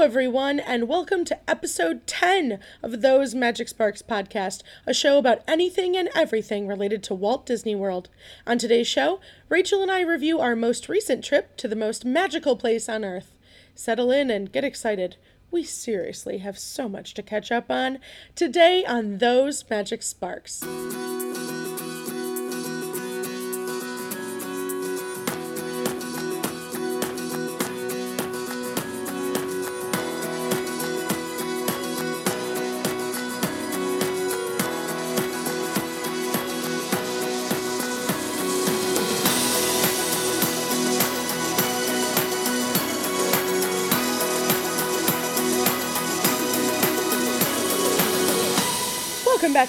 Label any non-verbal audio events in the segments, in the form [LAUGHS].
everyone, and welcome to episode 10 of Those Magic Sparks podcast, a show about anything and everything related to Walt Disney World. On today's show, Rachel and I review our most recent trip to the most magical place on Earth. Settle in and get excited. We seriously have so much to catch up on today on Those Magic Sparks.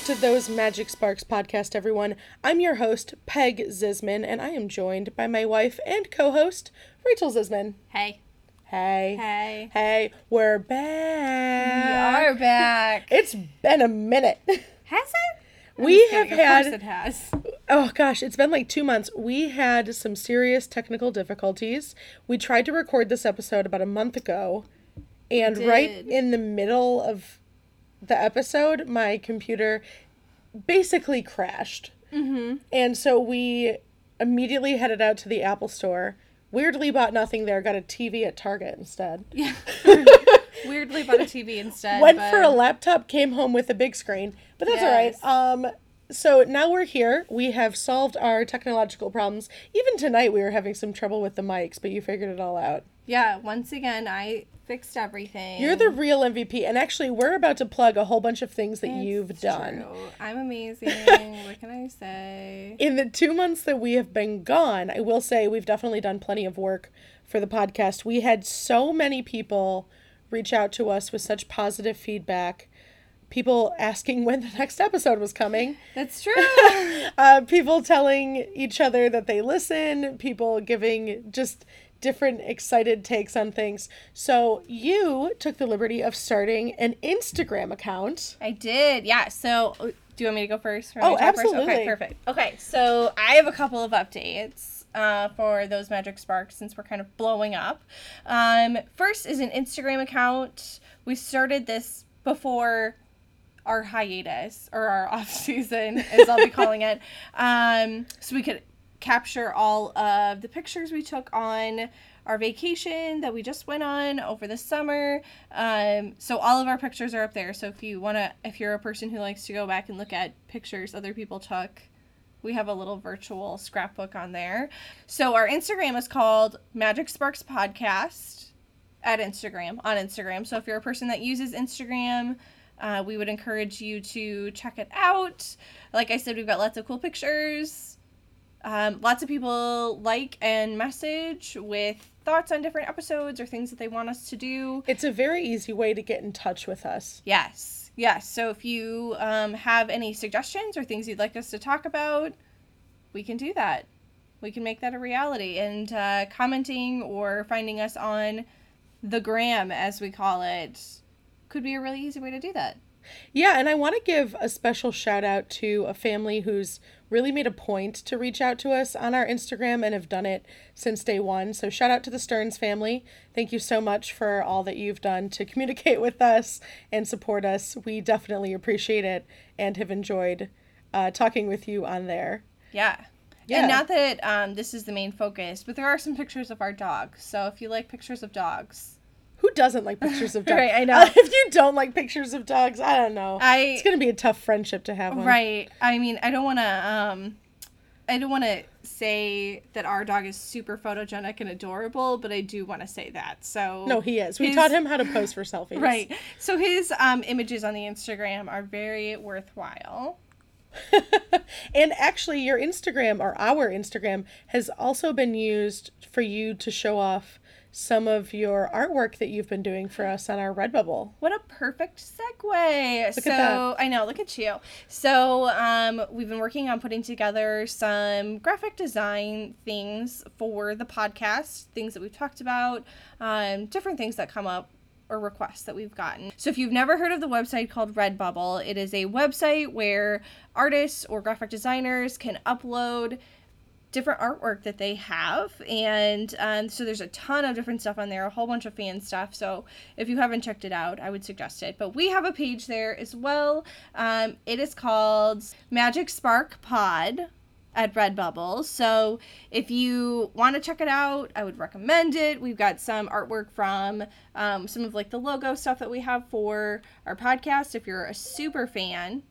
Back to Those Magic Sparks podcast, everyone. I'm your host, Peg Zisman, and I am joined by my wife and co host, Rachel Zisman. Hey. Hey. Hey. Hey, we're back. We are back. [LAUGHS] It's been a minute. Has it? I'm We have kidding. Of had- course it has. Oh gosh, it's been like two months. We had some serious technical difficulties. We tried to record this episode about a month ago, and right in the middle of the episode, my computer basically crashed. Mm-hmm. And so we immediately headed out to the Apple store. Weirdly, bought nothing there. Got a TV at Target instead. Yeah. [LAUGHS] Weirdly bought a TV instead. Went but for a laptop, came home with a big screen, but that's Yes. all right. Um, so now we're here. We have solved our technological problems. Even tonight, we were having some trouble with the mics, but you figured it all out. Yeah, once again, I fixed everything. You're the real MVP, and actually, we're about to plug a whole bunch of things that It's you've done. true. I'm amazing. [LAUGHS] what can I say? In the two months that we have been gone, I will say we've definitely done plenty of work for the podcast. We had so many people reach out to us with such positive feedback. People asking when the next episode was coming. [LAUGHS] That's true. [LAUGHS] uh, people telling each other that they listen, people giving just different excited takes on things. So you took the liberty of starting an Instagram account. I did. Yeah. So, uh, do you want me to go first? Oh, talk first? absolutely. Okay, perfect. Okay, so I have a couple of updates uh, for those Magic Sparks since we're kind of blowing up. Um, first is an Instagram account. We started this before our hiatus or our [LAUGHS] off season, as I'll be calling it. [LAUGHS] Um, so we could capture all of the pictures we took on our vacation that we just went on over the summer. Um, so all of our pictures are up there. So if you want to, if you're a person who likes to go back and look at pictures other people took, we have a little virtual scrapbook on there. So our Instagram is called Magic Sparks Podcast at Instagram on Instagram. So if you're a person that uses Instagram, uh, we would encourage you to check it out. Like I said, we've got lots of cool pictures. Um, lots of people like and message with thoughts on different episodes or things that they want us to do. It's a very easy way to get in touch with us. Yes, yes. So if you um, have any suggestions or things you'd like us to talk about, we can do that. We can make that a reality. And uh, commenting or finding us on the gram, as we call it, could be a really easy way to do that. Yeah, and I want to give a special shout out to a family who's really made a point to reach out to us on our Instagram and have done it since day one. So, shout out to the Stearns family. Thank you so much for all that you've done to [LAUGHS] communicate with us and support us. We definitely appreciate it and have enjoyed uh, talking with you on there. Yeah. Yeah. And not that um, this is the main focus, but there are some pictures of our dog. So if you like pictures of dogs, Who doesn't like pictures of [LAUGHS] dogs? Right, I [LAUGHS] know. Uh, if you don't like pictures of dogs, I don't know. I it's going to be a tough friendship to have one. Right. I mean, I don't want to. Um, I don't want to say that our dog is super photogenic and adorable, but I do want to say that. So No, he is. We His- taught him how to pose for [LAUGHS] selfies. Right. So his um, images on the Instagram are very worthwhile. and actually, your Instagram or our Instagram has also been used for you to show off some of your artwork that you've been doing for us on our Redbubble. What a perfect segue. Look at so that. I know, look at you. So um, we've been working on putting together some graphic design things for the podcast, things that we've talked about, um, different things that come up or requests that we've gotten. So if you've never heard of the website called Redbubble, it is a website where artists or graphic designers can upload different artwork that they have. And um, so there's a ton of different stuff on there, a whole bunch of fan stuff. So if you haven't checked it out, I would suggest it. But we have a page there as well. Um, it is called Magic Spark Pod at Redbubble. So if you want to check it out, I would recommend it. We've got some artwork from um, some of like the logo stuff that we have for our podcast. If you're a super fan,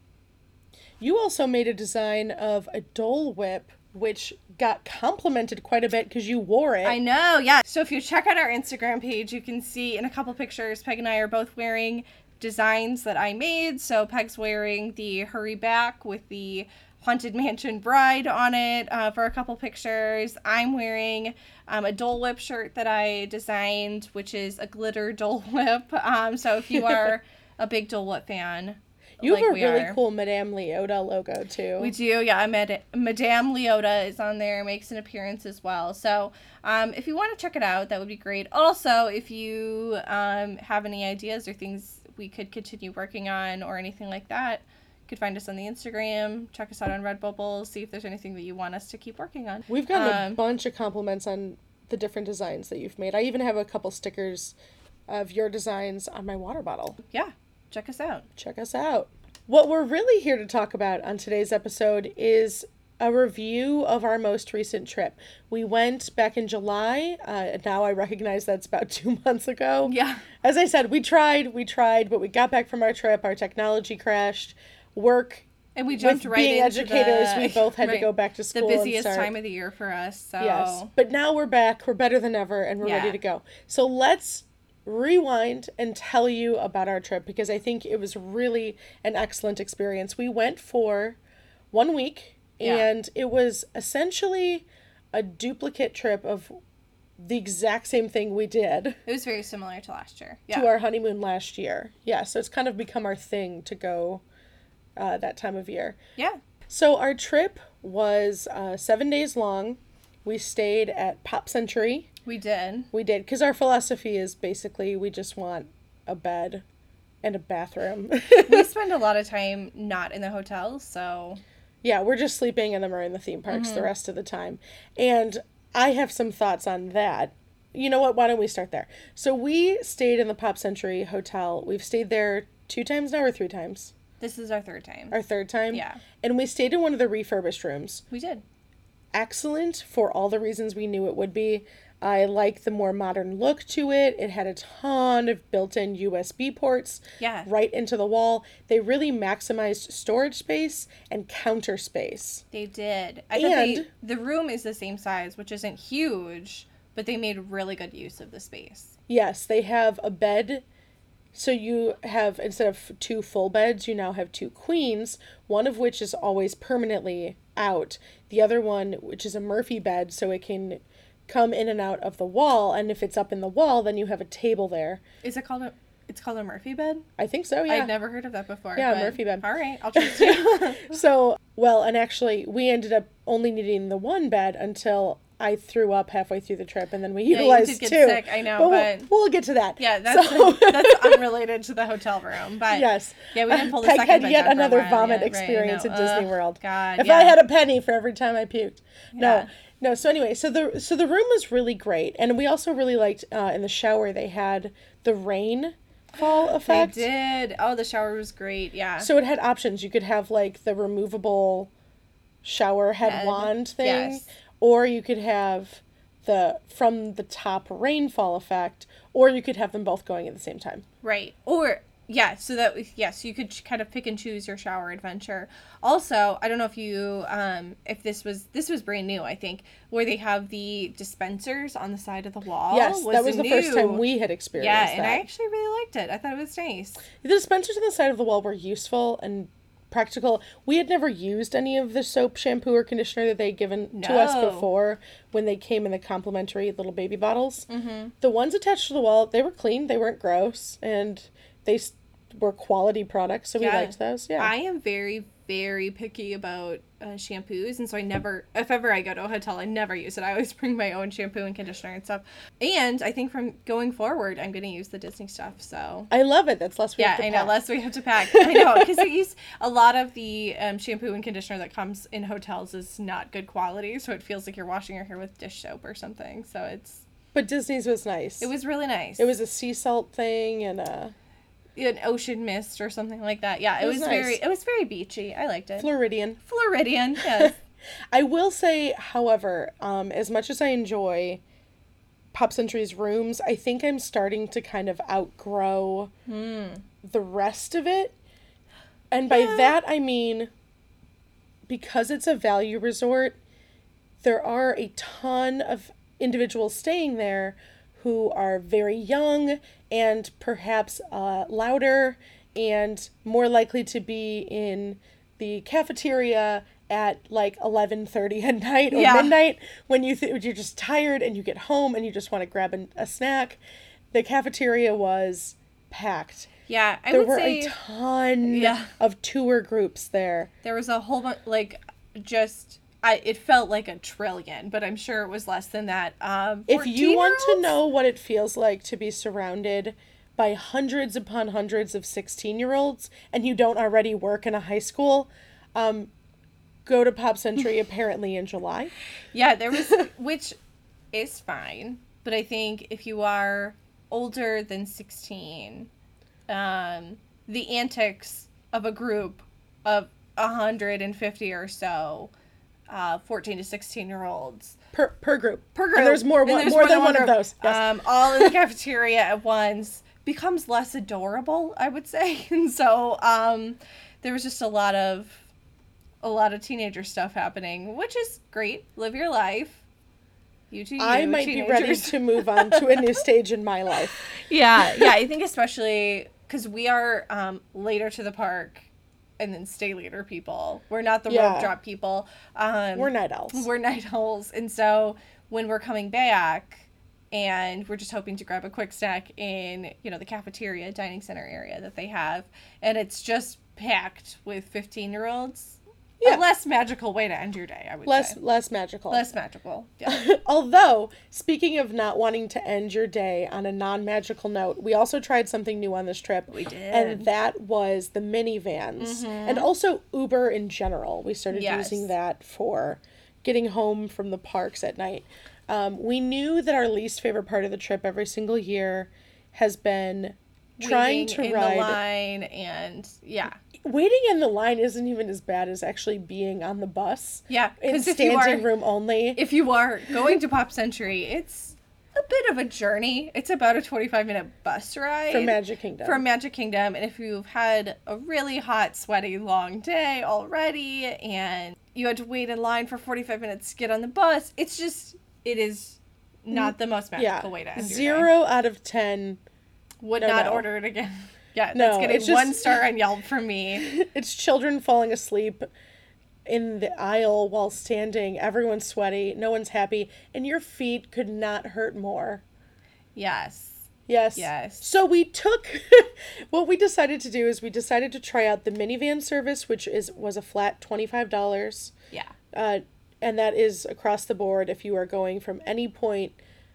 You also made a design of a Dole Whip, which got complimented quite a bit because you wore it. I know, yeah. So if you check out our Instagram page, you can see in a couple pictures, Peg and I are both wearing designs that I made. So Peg's wearing the Hurry Back with the Haunted Mansion Bride on it uh, for a couple pictures. I'm wearing um, a Dole Whip shirt that I designed, which is a glitter [LAUGHS] Dole Whip. Um, so if you are [LAUGHS] a big Dole Whip fan, you have a really are. cool Madame Leota logo too. We do, yeah. Med- Madame Leota is on there, makes an appearance as well. So, um, if you want to check it out, that would be great. Also, if you um, have any ideas or things we could continue working on or anything like that, you could find us on the Instagram, check us out on Redbubble, see if there's anything that you want us to keep working on. We've gotten a Um, bunch of compliments on the different designs that you've made. I even have a couple stickers of your designs on my water bottle. Yeah, check us out. Check us out. What we're really here to talk about on today's episode is a review of our most recent trip. We went back in July. Uh, now I recognize that's about [LAUGHS] two months ago. Yeah. As I said, we tried, we tried, but we got back from our trip. Our technology crashed. Work And we jumped with right being into educators, the, we both had to [LAUGHS] go back to the school. and busiest time of the year for us. So Yes. But now we're back. We're better than ever and we're ready to go. So let's rewind and tell you about our trip because I think it was really an excellent experience. We went for one week Yeah. and it was essentially a duplicate trip of the exact same thing we did it was very similar to last year. Yeah. to our honeymoon last year. Yeah, so it's kind of become our thing to go uh, that time of year. yeah. So our trip was uh, seven days long. We stayed at Pop Century. We did. We did because our philosophy is basically we just want a bed and a bathroom. we [LAUGHS] spend a lot of time not in the hotels, so yeah, we're just sleeping and then we're in the theme parks the mm-hmm. rest of the time. And I have some thoughts on that. You know what? Why don't we start there? So we stayed in the Pop Century Hotel. We've stayed there two times now or three times. this is our third time. Our third time. Yeah. And we stayed in one of the refurbished rooms. We did. Excellent for all the reasons we knew it would be. I like the more modern look to it. It had a ton of built in USB ports Yeah. right into the wall. They really maximized storage space and counter space. They did. I thought they, And- the room is the same size, which isn't huge, but they made really good use of the space. Yes, they have a bed. So you have, instead of two full beds, you now have two queens, one of which is always permanently out. The other one, which is a Murphy bed, so it can come in and out of the wall. And if it's up in the wall, then you have a table there. Is it called a? It's called a Murphy bed. I think so, yeah. I've never heard of that before. Yeah, Murphy bed. All right, I'll trust [LAUGHS] you. So, well, and actually, we ended up only needing the one bed until I threw up halfway through the trip, and then we you utilized did get two. sick, I know, we'll, but- we'll get to that. yeah, [LAUGHS] that's So- [LAUGHS] that's unrelated to the hotel room, but yes. Yeah, we didn't pull the Peg second had yet down for a another vomit yeah, right, experience no, at Disney ugh, World. God, if yeah. I had a penny for every time I puked. Yeah. No. No, so anyway, so the so the room was really great, and we also really liked uh, in the shower they had the rain fall They effect. did. Oh, the shower was great. Yeah. So it had options. You could have like the removable shower head, Head, wand thing, yes. Or you could have the from the top rainfall effect, or you could have them both going at the same time. Right. Or yeah, so that yes, you could kind of pick and choose your shower adventure. Also, I don't know if you um if this was this was brand new, I think, where they have the dispensers on the side of the wall. yes, that was the first time we had experienced Yeah, that. and I actually really liked it. I thought it was nice. The dispensers on the side of the wall were useful and practical. We had never used any of the soap, shampoo, or conditioner that they'd given to us before when they came in the complimentary little baby bottles. Mm-hmm. The ones attached to the wall, they were clean, they weren't gross, and they were quality products, so we liked those. Yeah. I am very very picky about uh, shampoos, and so I never, if ever I go to a hotel, I never use it. I always [LAUGHS] bring my own shampoo and conditioner and stuff. And I think from going forward, I'm going to use the Disney stuff. So I love it. That's less we yeah, have to I know pack. less we have to pack. I know because I use a lot of the um, shampoo and conditioner that comes in hotels is not good quality, so it feels like you're washing your hair with dish soap or something. So it's But Disney's was nice. it was really nice. It was a sea salt thing and a an ocean mist or something like that. Yeah, it, It was, was very it was very beachy. I liked it. Floridian. Floridian, [LAUGHS] yes. I will say, however, um, as much as I enjoy Pop Century's rooms, I think I'm starting to kind of outgrow the rest of it. And by Yeah. that, I mean, because it's a value resort, there are a ton of individuals staying there who are very young and perhaps uh, louder and more likely to be in the cafeteria at like 11:30 at night or Yeah. midnight when you th- you're just tired and you get home and you just want to grab an, a snack. The cafeteria was packed. Yeah, I there were say a ton Yeah. of tour groups there. there was a whole bunch like just I it felt like a trillion, but I'm sure it was less than that. Um If you want to know what it feels like to be surrounded by hundreds upon hundreds of 16 year olds and you don't already work in a high school, um, go to Pop Century [LAUGHS] apparently in July. Yeah, there was [LAUGHS] which is fine, but I think if you are older than 16, um the antics of a group of 150 or so uh 14 to 16 year olds Per, per group. per group. And there's more, one, there's more than one of group, those. Yes. Um, all in the cafeteria at once becomes less adorable, I would say. [LAUGHS] And so um, there was just a lot of a lot of teenager stuff happening, which is great. Live your life. You do. I might be ready to move on to a new [LAUGHS] stage in my life. yeah, yeah. I think especially because we are um, later to the park. And then stay later people. We're not the Yeah. rope drop people. Um, We're night owls. we're night [LAUGHS] owls and so when we're coming back and we're just hoping to grab a quick snack in you know the cafeteria dining center area that they have and it's just packed with 15 year olds Yeah. a less magical way to end your day i would less say less magical. less magical yeah [LAUGHS] Although, speaking of not wanting to end your day on a non magical note, we also tried something new on this trip. We did. And that was the minivans. And also Uber in general. We started Yes. using that for getting home from the parks at night. Um, we knew that our least favorite part of the trip every single year has been trying to ride. the line and yeah Waiting in the line isn't even as bad as actually being on the bus. yeah In 'cause if you standing are- room only. if you are going to pop century it's a bit of a journey it's about a 25 minute bus ride for Magic Kingdom. from Magic Kingdom, and if you've had a really hot, sweaty, long day already, and you had to wait in line for 45 minutes to get on the bus, it's just, it is not mm, the most magical yeah. way to end. Zero out of ten Would No, not no. order it again. Yeah, No, that's getting it's just- one star on Yelp from me. [LAUGHS] it's children falling asleep in the aisle while standing. Everyone's sweaty. No one's happy. And your feet could not hurt more. Yes. Yes. Yes. So we took [LAUGHS] what we decided to do is we decided to try out the minivan service, which is was a flat twenty five dollars. Yeah. Uh, and that is across the board if you are going from any point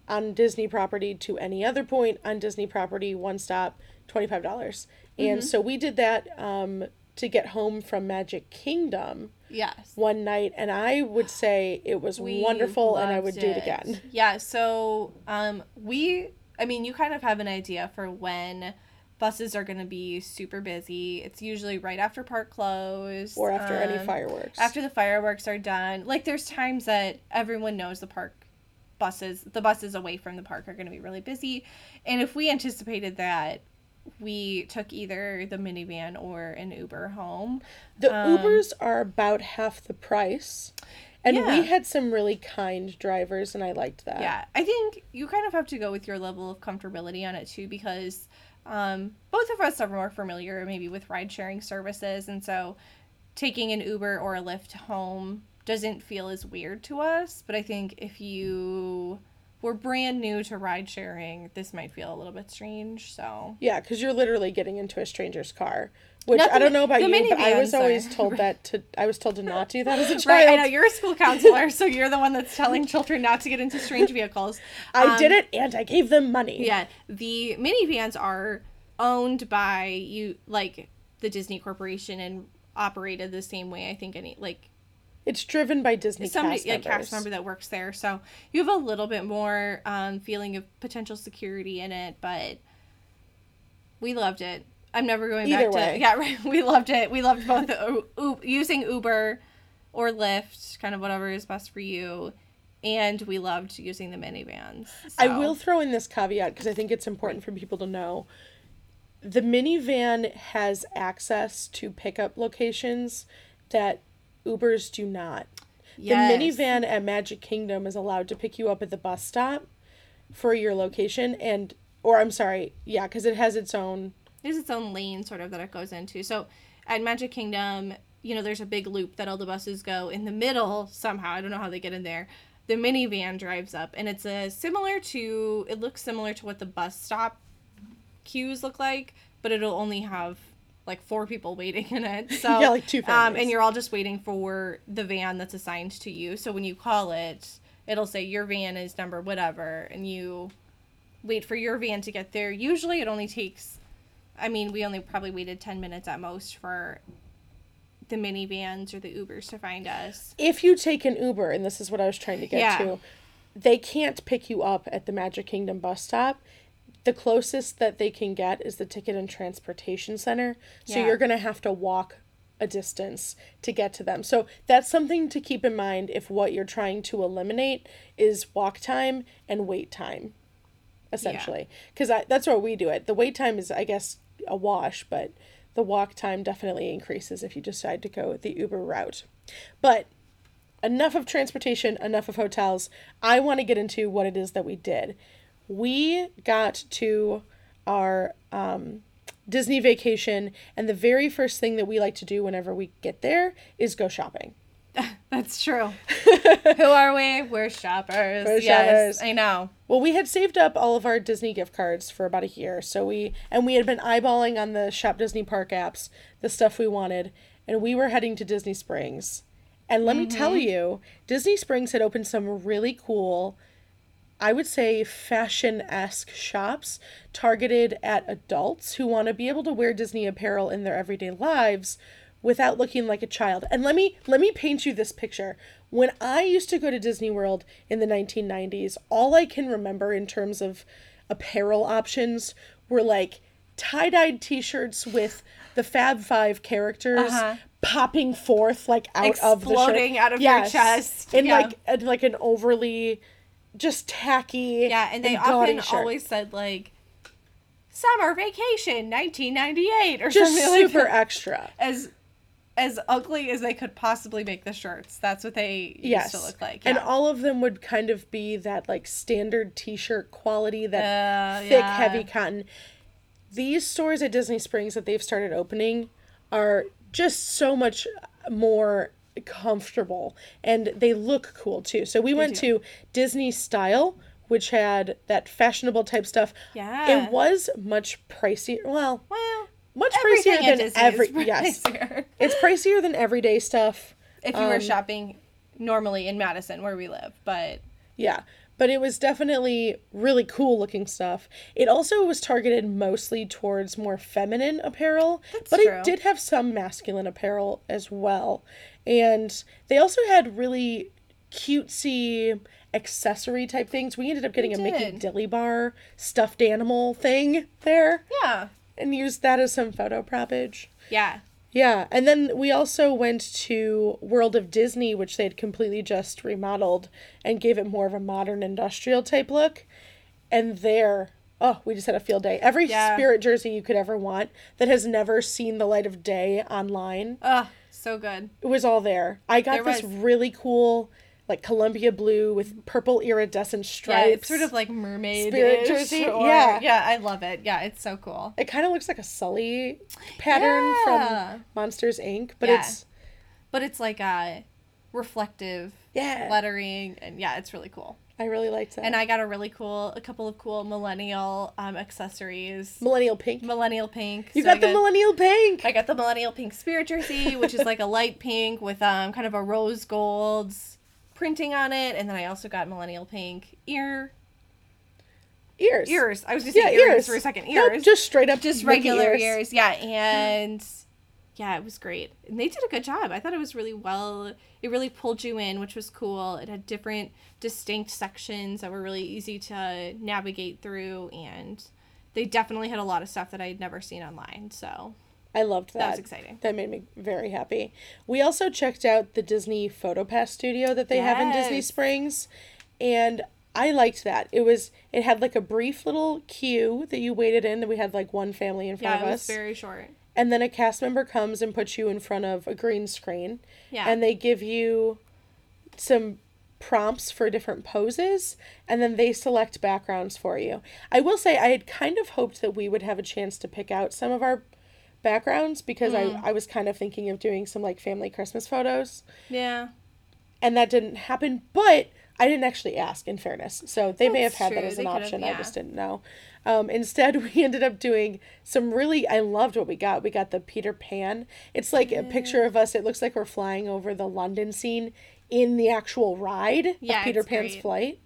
on Disney property to any other point on Disney property, one stop, 25. dollars And Mm-hmm. so we did that um, to get home from Magic Kingdom Yes. one night, and I would say it was We wonderful, and I would loved do it again. Yeah, so um we I mean you kind of have an idea for when buses are going to be super busy. It's usually right after park close Or after any um, fireworks. After the fireworks are done. Like there's times that everyone knows the park buses the buses away from the park are going to be really busy. And if we anticipated that we took either the minivan or an Uber home. the um, Ubers are about half the price, and Yeah. we had some really kind drivers, and I liked that. Yeah, I think you kind of have to go with your level of comfortability on it too, because um, both of us are more familiar maybe with ride sharing services, and so taking an Uber or a Lyft home doesn't feel as weird to us. But I think if you we're brand new to ride sharing, this might feel a little bit strange. So Yeah, because you're literally getting into a stranger's car, which Not the I don't know about you, but I was always told that to. I was told to [LAUGHS] not do that as a child. Right, I know you're a school [LAUGHS] counselor, so you're the one that's telling children not to get into strange vehicles. I Um, did it, and I gave them money. Yeah, the minivans are owned by you, like the Disney Corporation, and operated the same way. I think any like It's driven by Disney somebody cast a cast member that works there, so you have a little bit more um, feeling of potential security in it. But we loved it. I'm never going Either back way. to yeah. [LAUGHS] Right, we loved it. We loved both U- U- using Uber or Lyft, kind of whatever is best for you. And we loved using the minivans. I will throw in this caveat because I think it's important for people to know. The minivan has access to pickup locations that Ubers do not. Yes. The minivan at Magic Kingdom is allowed to pick you up at the bus stop for your location and or I'm sorry, yeah, cuz it has its own there's its own lane sort of that it goes into. So at Magic Kingdom, you know, there's a big loop that all the buses go in the middle somehow. I don't know how they get in there. The minivan drives up and it's a similar to it looks similar to what the bus stop queues look like, but it'll only have like four people waiting in it. [LAUGHS] So Yeah, like two Um, families. and you're all just waiting for the van that's assigned to you. So when you call it, it'll say your van is number whatever, and you wait for your van to get there. Usually it only takes I mean, we only probably waited 10 minutes at most for the minivans or the Ubers to find us. if you take an Uber, and this is what I was trying to get Yeah. to, they can't pick you up at the Magic Kingdom bus stop. The closest that they can get is the Ticket and Transportation Center. So Yeah. you're going to have to walk a distance to get to them. So that's something to keep in mind if what you're trying to eliminate is walk time and wait time, essentially. Because that's where we do it. The wait time is, I guess, a wash, but the walk time definitely increases if you decide to go the Uber route. But enough of transportation, enough of hotels. I want to get into what it is that we did. We got to our um, Disney vacation, and the very first thing that we like to do whenever we get there is go shopping. [LAUGHS] That's true. [LAUGHS] Who are we? We're shoppers. We're yes, shoppers. I know. Well, we had saved up all of our Disney gift cards for about a year, so we and we had been eyeballing on the Shop Disney Park apps the stuff we wanted, and we were heading to Disney Springs. And let me tell you, Disney Springs had opened some really cool, I would say fashion esque shops targeted at adults who want to be able to wear Disney apparel in their everyday lives without looking like a child. And let me let me paint you this picture. When I used to go to Disney World in the 1990s, all I can remember in terms of apparel options were like tie-dyed t-shirts with the Fab 5 characters Uh-huh. popping forth like out of the shirt. Exploding out of your chest. In Yeah. like in like an overly just tacky Yeah, and they gaudy often shirt. always said like summer vacation 1998 or just something like super that. extra. as as ugly as they could possibly make the shirts. That's what they used Yes. to look like. And all of them would kind of be that like standard t-shirt quality, that Uh, thick, yeah. heavy cotton. These stores at Disney Springs that they've started opening are just so much more comfortable and they look cool too. So we went do. to Disney Style, which had that fashionable type stuff. Yeah. It was much pricier. Well, well, much pricier than Disney every is [LAUGHS] yes. It's pricier than everyday stuff. if you were Um, shopping normally in Madison where we live, but Yeah, but it was definitely really cool looking stuff. It also was targeted mostly towards more feminine apparel, but true. it did have some masculine apparel as well. And they also had really cutesy accessory type things. We ended up getting a Mickey. Dilly Bar stuffed animal thing there yeah. and used that as some photo propage. Yeah. Yeah, and then we also went to World of Disney, which they had completely just remodeled and gave it more of a modern industrial type look. And there, oh, we just had a field day. Every Yeah. spirit jersey you could ever want that has never seen the light of day online, Ugh, so good. it was all there. I got There this was. really cool, like Columbia blue with purple iridescent stripes. Yeah, it's sort of like mermaid Spirit jersey, yeah. Yeah, I love it. Yeah, it's so cool. It kind of looks like a Sully pattern Yeah. from Monsters Inc., but Yeah. it's But it's like a reflective yeah. lettering and yeah, it's really cool. I really liked that. And I got a really cool, a couple of cool millennial um, accessories. millennial pink. Millennial pink. You So got the millennial pink. I got the millennial pink spirit jersey, which is like a light pink with um kind of a rose gold printing on it, and then I also got millennial pink ear ears. ears. I was just Yeah, saying ears, ears. for a second. No, Ears, just straight up just regular ears. ears. Yeah, and yeah, it was great. And they did a good job. I thought it was really well. It really pulled you in, which was cool. It had different, distinct sections that were really easy to navigate through, and they definitely had a lot of stuff that I had never seen online. So I loved that. that was exciting. That made me very happy. We also checked out the Disney PhotoPass studio that they have in Disney Springs, and I liked that. It was it had like a brief little queue that you waited in. That we had like one family in front Yeah, of it was us, very short. and then a cast member comes and puts you in front of a green screen, Yeah. and they give you some prompts for different poses and then they select backgrounds for you. I will say I had kind of hoped that we would have a chance to pick out some of our backgrounds because Mm. I, I was kind of thinking of doing some like family Christmas photos yeah. and that didn't happen, but I didn't actually ask in fairness. So they may have That's had that as an option. I just didn't know. Um, instead, [LAUGHS] we ended up doing some really, I loved what we got. We got the Peter Pan. It's like a picture of us. It looks like we're flying over the London scene in the actual ride Yeah, of Peter Pan's great. flight.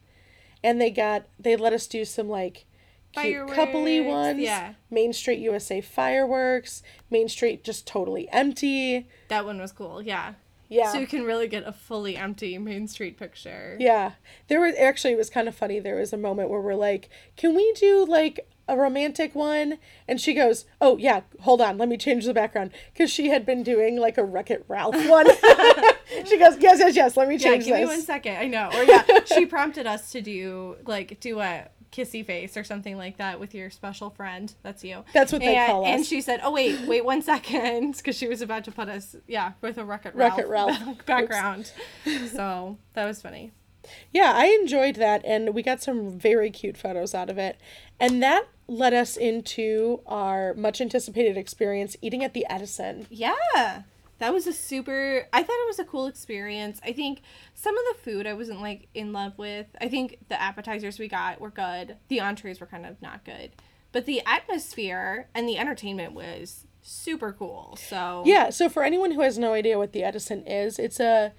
And they got, they let us do some like cute coupley ones. yeah. Main Street USA fireworks. Main Street just totally empty. That one was cool. Yeah. Yeah. So you can really get a fully empty Main Street picture. Yeah. There was actually it was kind of funny. There was a moment where we're like, "Can we do like a romantic one?" And she goes, "Oh, yeah, hold on. Let me change the background cuz she had been doing like a Wreck-It Ralph [LAUGHS] one." [LAUGHS] she goes, "Yes, yes, yes. Let me change Yeah, change give me one second. I know. Or yeah, she [LAUGHS] prompted us to do like do a kissy face or something like that with your special friend. That's you. That's what they call call And she said, "Oh wait, wait one [LAUGHS] second, because she was about to put us, yeah, with a Wreck-It Ralph, Wreck-It Ralph. [LAUGHS] background." so that was funny. Yeah, I enjoyed that and we got some very cute photos out of it. And that led us into our much anticipated experience eating at the Edison. Yeah. That was a super I thought it was a cool experience. I think some of the food I wasn't like in love with. I think the appetizers we got were good. The entrees were kind of not good. But the atmosphere and the entertainment was super cool. So Yeah, so for anyone who has no idea what the Edison is, it's a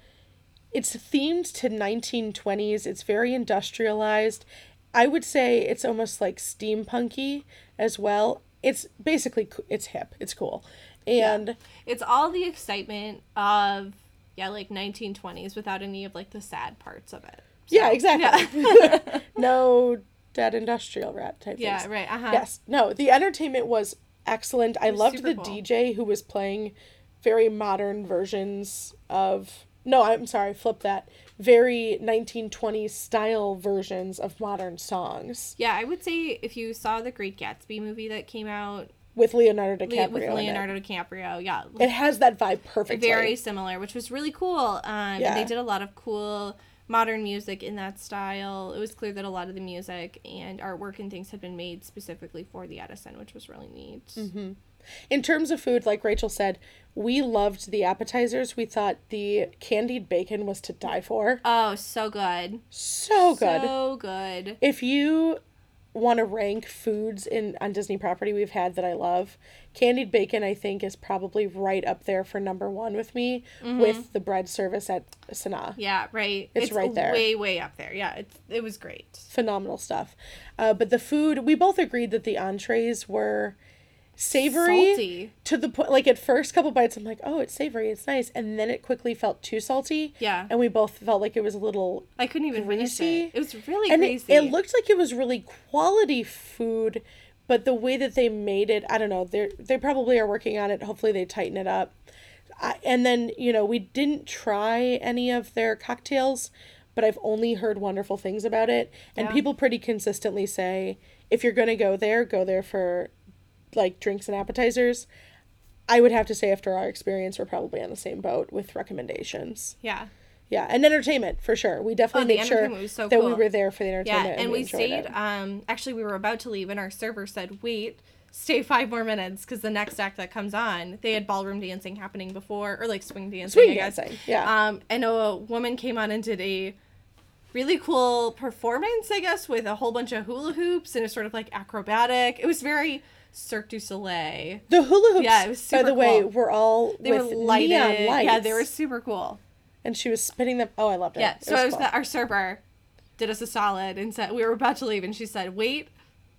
it's themed to 1920s. It's very industrialized. I would say it's almost like steampunky as well. It's basically it's hip. It's cool. And it's all the excitement of yeah, like 1920s without any of like the sad parts of it. So, yeah, exactly. [LAUGHS] [LAUGHS] no dead industrial rat type Yeah, things. right. Uh-huh. Yes. No, the entertainment was excellent. I loved the cool. DJ who was playing very modern versions of no, I'm sorry, flip that. Very 1920s style versions of modern songs Yeah, I would say if you saw the Great Gatsby movie that came out with Leonardo Le- DiCaprio. with in it. Leonardo DiCaprio, yeah, It has that vibe perfectly. very similar, which was really cool. Um, Yeah. they did a lot of cool modern music in that style. It was clear that a lot of the music and artwork and things had been made specifically for the Edison, which was really neat. Mm-hmm. In terms of food, like Rachel said, we loved the appetizers. We thought the candied bacon was to die for. Oh, so good. So good. So good. if you want to rank foods in on Disney property we've had that I love, candied bacon I think is probably right up there for number one with me with the bread service at Sanaa. Yeah, right. It's right there. Way, way up there. Yeah, it's, it was great. Phenomenal stuff. Uh, but the food, we both agreed that the entrees were savory Salty. to the point. Like at first couple bites, I'm like, oh, it's savory, it's nice, and then it quickly felt too salty. Yeah. and we both felt like it was a little I couldn't even finish Greasy. it. It was really and it, it looked like it was really quality food but the way that they made it i don't know they they probably are working on it hopefully they tighten it up I, and then you know we didn't try any of their cocktails but i've only heard wonderful things about it and Yeah. people pretty consistently say if you're going to go there go there for like drinks and appetizers i would have to say after our experience we're probably on the same boat with recommendations yeah. yeah and entertainment for sure we definitely Oh, made sure so that we were there for the entertainment. Yeah, entertainment and, we, enjoyed stayed. Um, actually, we were about to leave, and our server said, "Wait, stay five more minutes, because the next act that comes on, they had ballroom dancing happening before, or like swing dancing, Swing I guess. dancing, yeah. Um, and a woman came on and did a really cool performance, I guess, with a whole bunch of hula hoops and it's sort of like acrobatic. It was very Cirque du Soleil. The hula hoops, Yeah, it was super by the super way, cool. were all They with were lighted. neon lights. Yeah, they were super cool. And she was spinning them. Oh, I loved it. Yeah, so it was cool. that our server did us a solid and said we were about to leave, and she said, "Wait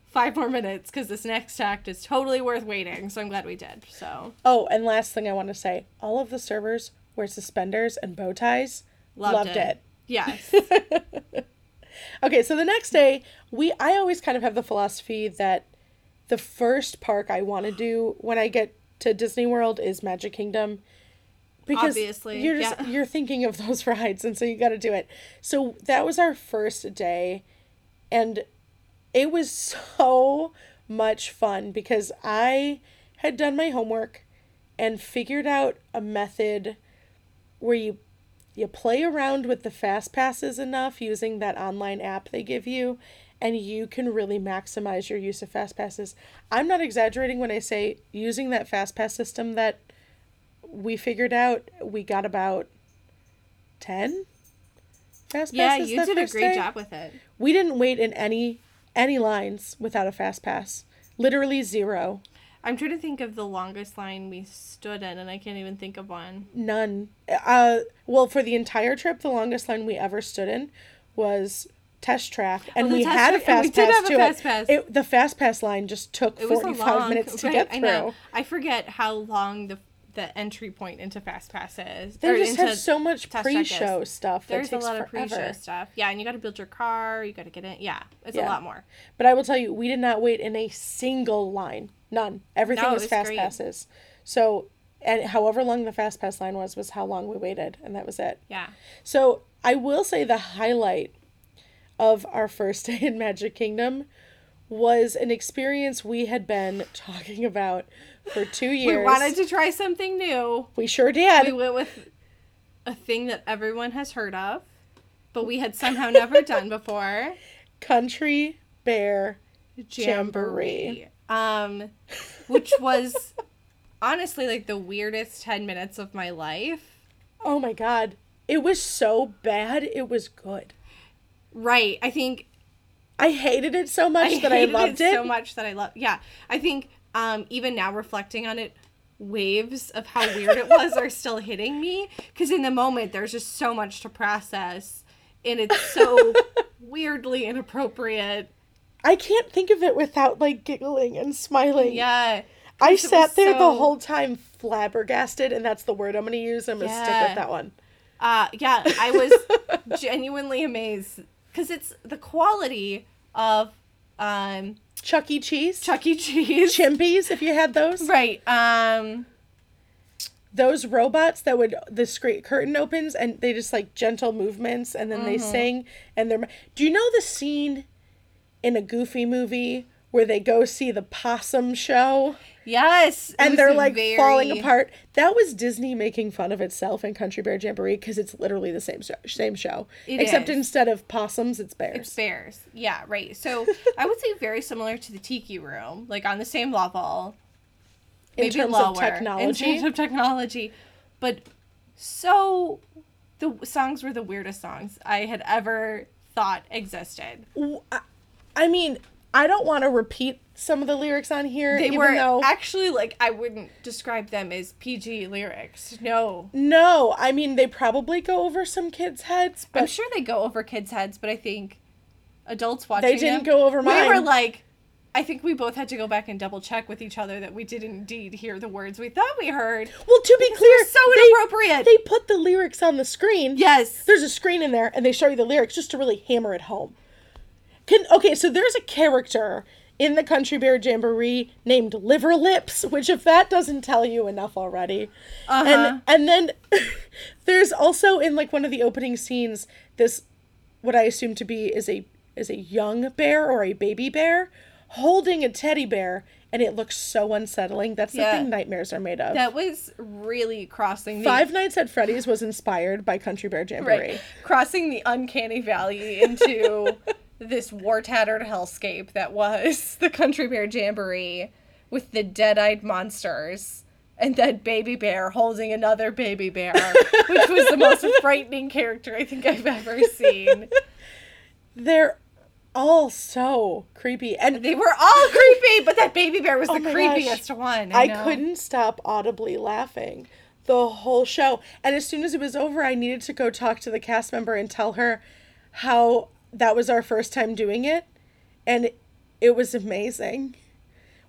five more minutes because this next act is totally worth waiting." So I'm glad we did. So Oh, and last thing I want to say, all of the servers wear suspenders and bow ties. loved, Loved, it. it. Yes. [LAUGHS] Okay, so the next day, we I always kind of have the philosophy that the first park I want to do when I get to Disney World is Magic Kingdom. Because Obviously, you're just yeah. you're thinking of those [LAUGHS] rides and so you got to do it. So that was our first day and it was so much fun because I had done my homework and figured out a method where you you play around with the fast passes enough using that online app they give you and you can really maximize your use of fast passes. I'm not exaggerating when I say using that fast pass system that we figured out we got about 10 fast yeah, passes Yeah, you did a great day. job with it. We didn't wait in any any lines without a fast pass. Literally zero. I'm trying to think of the longest line we stood in, and I can't even think of one. None. Uh, well, for the entire trip, the longest line we ever stood in was test track, and Oh, we had a track, and we fast did pass have a to fast it. pass. it. The fast pass line just took It forty five minutes to right, get I through. know. I forget how long the the entry point into Fast Pass is. They just have so much is. pre-show stuff that There's a lot of pre-show stuff. Yeah, and you got to build your car. You got to get in. Yeah, it's a lot more. But I will tell you, we did not wait in a single line. None. Everything No, was was fast great. passes. So, and however long the fast pass line was, was how long we waited, and that was it. Yeah. So I will say the highlight of our first [LAUGHS] day in Magic Kingdom was an experience we had been talking about for two years. We wanted to try something new. We sure did. We went with a thing that everyone has heard of, but we had somehow never [LAUGHS] done before. Country Bear. Jamboree. Um, which was [LAUGHS] honestly like the weirdest 10 minutes of my life. Oh my god. It was so bad, it was good. Right. I think I hated it so much I that I loved it it. so much that I love. Yeah, I think um, even now reflecting on it, waves of how weird it was are still hitting me because in the moment there's just so much to process, and it's so [LAUGHS] weirdly inappropriate. I can't think of it without like giggling and smiling. Yeah, I sat there the whole time flabbergasted, and that's the word I'm going to use. I'm going to stick with that one. uh, yeah, I was [LAUGHS] genuinely amazed because it's the quality of um, Chuck E. Cheese, Chuck E. Cheese. Chimpies, if you had those. Right. Um. those robots that would the screen curtain opens and they just like gentle movements and then they Mm-hmm. sing and they're do you know the scene in a goofy movie where they go see the possum show Yes. and they're like very- falling apart that was disney making fun of itself in country bear jamboree because it's literally the same show, same show It except is. instead of possums it's bears It's bears. Yeah, right. So [LAUGHS] I would say very similar to the Tiki Room, like on the same level. in maybe terms lower, of technology In terms of technology. But so the songs were the weirdest songs I had ever thought existed. I mean i don't want to repeat some of the lyrics on here They were though actually like I wouldn't describe them as PG lyrics. No. no i mean they probably go over some kids heads but I'm sure they go over kids' heads, but I think adults watching they didn't them, go over mine. We were like, I think we both had to go back and double check with each other that we did indeed hear the words we thought we heard. Well, to be clear, so they- inappropriate. They put the lyrics on the screen. Yes. There's a screen in there, and they show you the lyrics just to really hammer it home. Can okay, so there's a character in the Country Bear Jamboree named Liver Lips, which if that doesn't tell you enough already. Uh-huh. And and then [LAUGHS] there's also in like one of the opening scenes this what I assume to be is a is a young bear or a baby bear holding a teddy bear and it looks so unsettling. That's the Yeah. thing nightmares are made of. That was really crossing the Five Nights at Freddy's was inspired by Country Bear Jamboree. right, crossing the uncanny valley into [LAUGHS] this war tattered hellscape that was [LAUGHS] the Country Bear Jamboree with the dead eyed monsters and that baby bear holding another baby bear, [LAUGHS] which was the most frightening character I think I've ever seen. They're all so creepy. And They were all creepy, but that baby bear was Oh the my gosh. creepiest one. I, know. couldn't stop audibly laughing the whole show. And as soon as it was over, I needed to go talk to the cast member and tell her how that was our first time doing it. And it was amazing.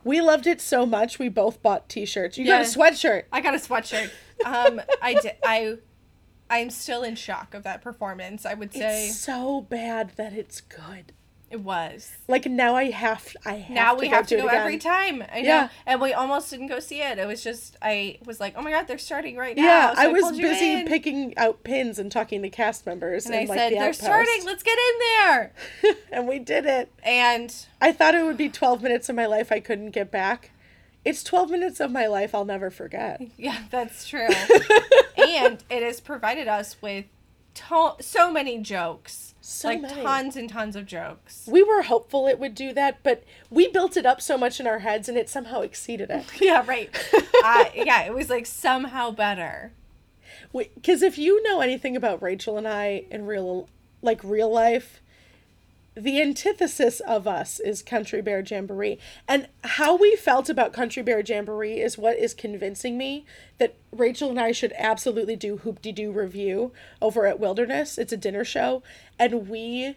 We loved it so much, we both bought t shirts. You got a sweatshirt. I got a sweatshirt. [LAUGHS] Um, I did. I, I'm still in shock of that performance. I would say It's so bad that it's good. It was. Like now I have I have now to we have to go every time. I know. Yeah. And we almost didn't go see it. It was just I was like, oh my god, they're starting right now. Yeah, So I was busy picking out pins and talking to cast members And and, I like said, the they're outpost. starting. Let's get in there. [LAUGHS] and we did it. And I thought it would be 12 minutes of my life I couldn't get back. It's 12 minutes of my life I'll never forget. yeah, that's true. [LAUGHS] and it has provided us with to- so many jokes. So like many. tons and tons of jokes. We were hopeful it would do that, but we built it up so much in our heads and it somehow exceeded it. [LAUGHS] Yeah, right. [LAUGHS] uh, yeah, it was like somehow better. Because if you know anything about Rachel and I in real, like real life, the antithesis of us is Country Bear Jamboree. And how we felt about Country Bear Jamboree is what is convincing me that Rachel and I should absolutely do Hoop-Dee-Doo Revue over at Wilderness. It's a dinner show. And we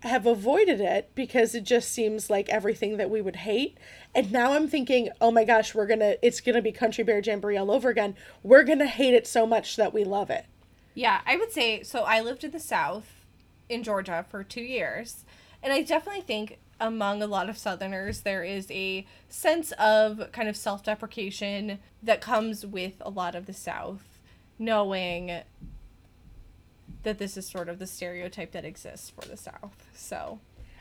have avoided it because it just seems like everything that we would hate. And now I'm thinking, oh my gosh, we're gonna, it's gonna be Country Bear Jamboree all over again. We're gonna hate it so much that we love it. Yeah, I would say so. I lived in the South in Georgia for two years, and I definitely think among a lot of Southerners there is a sense of kind of self deprecation that comes with a lot of the South, knowing that this is sort of the stereotype that exists for the South. So,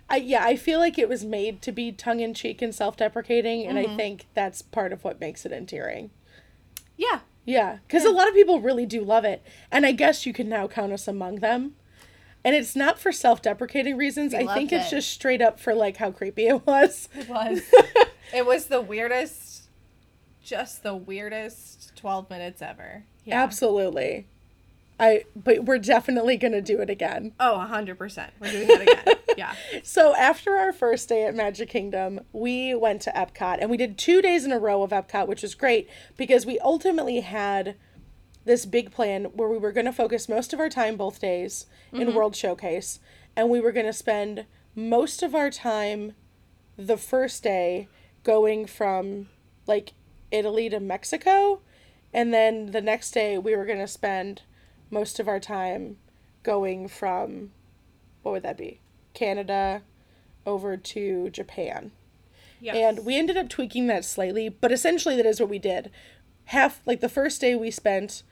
I yeah, I feel like it was made to be tongue in cheek and self deprecating, and I mm-hmm. think that's part of what makes it endearing. yeah, Yeah, because a lot of people really do love it, and I guess you can now count us among them. And it's not for self deprecating reasons. I think it's it. just straight up for like how creepy it was. it was. [LAUGHS] it was the weirdest, just the weirdest 12 minutes ever. Yeah. Absolutely. I but we're definitely gonna do it again. Oh, 100%. We're doing that again. [LAUGHS] yeah. So after our first day at Magic Kingdom, we went to Epcot and we did two days in a row of Epcot, which was great because we ultimately had this big plan where we were going to focus most of our time both days in mm-hmm. World Showcase and we were going to spend most of our time the first day going from like Italy to Mexico and then the next day we were going to spend most of our time going from what would that be? Canada over to Japan. Yes. And we ended up tweaking that slightly, but essentially that is what we did. Half like the first day we spent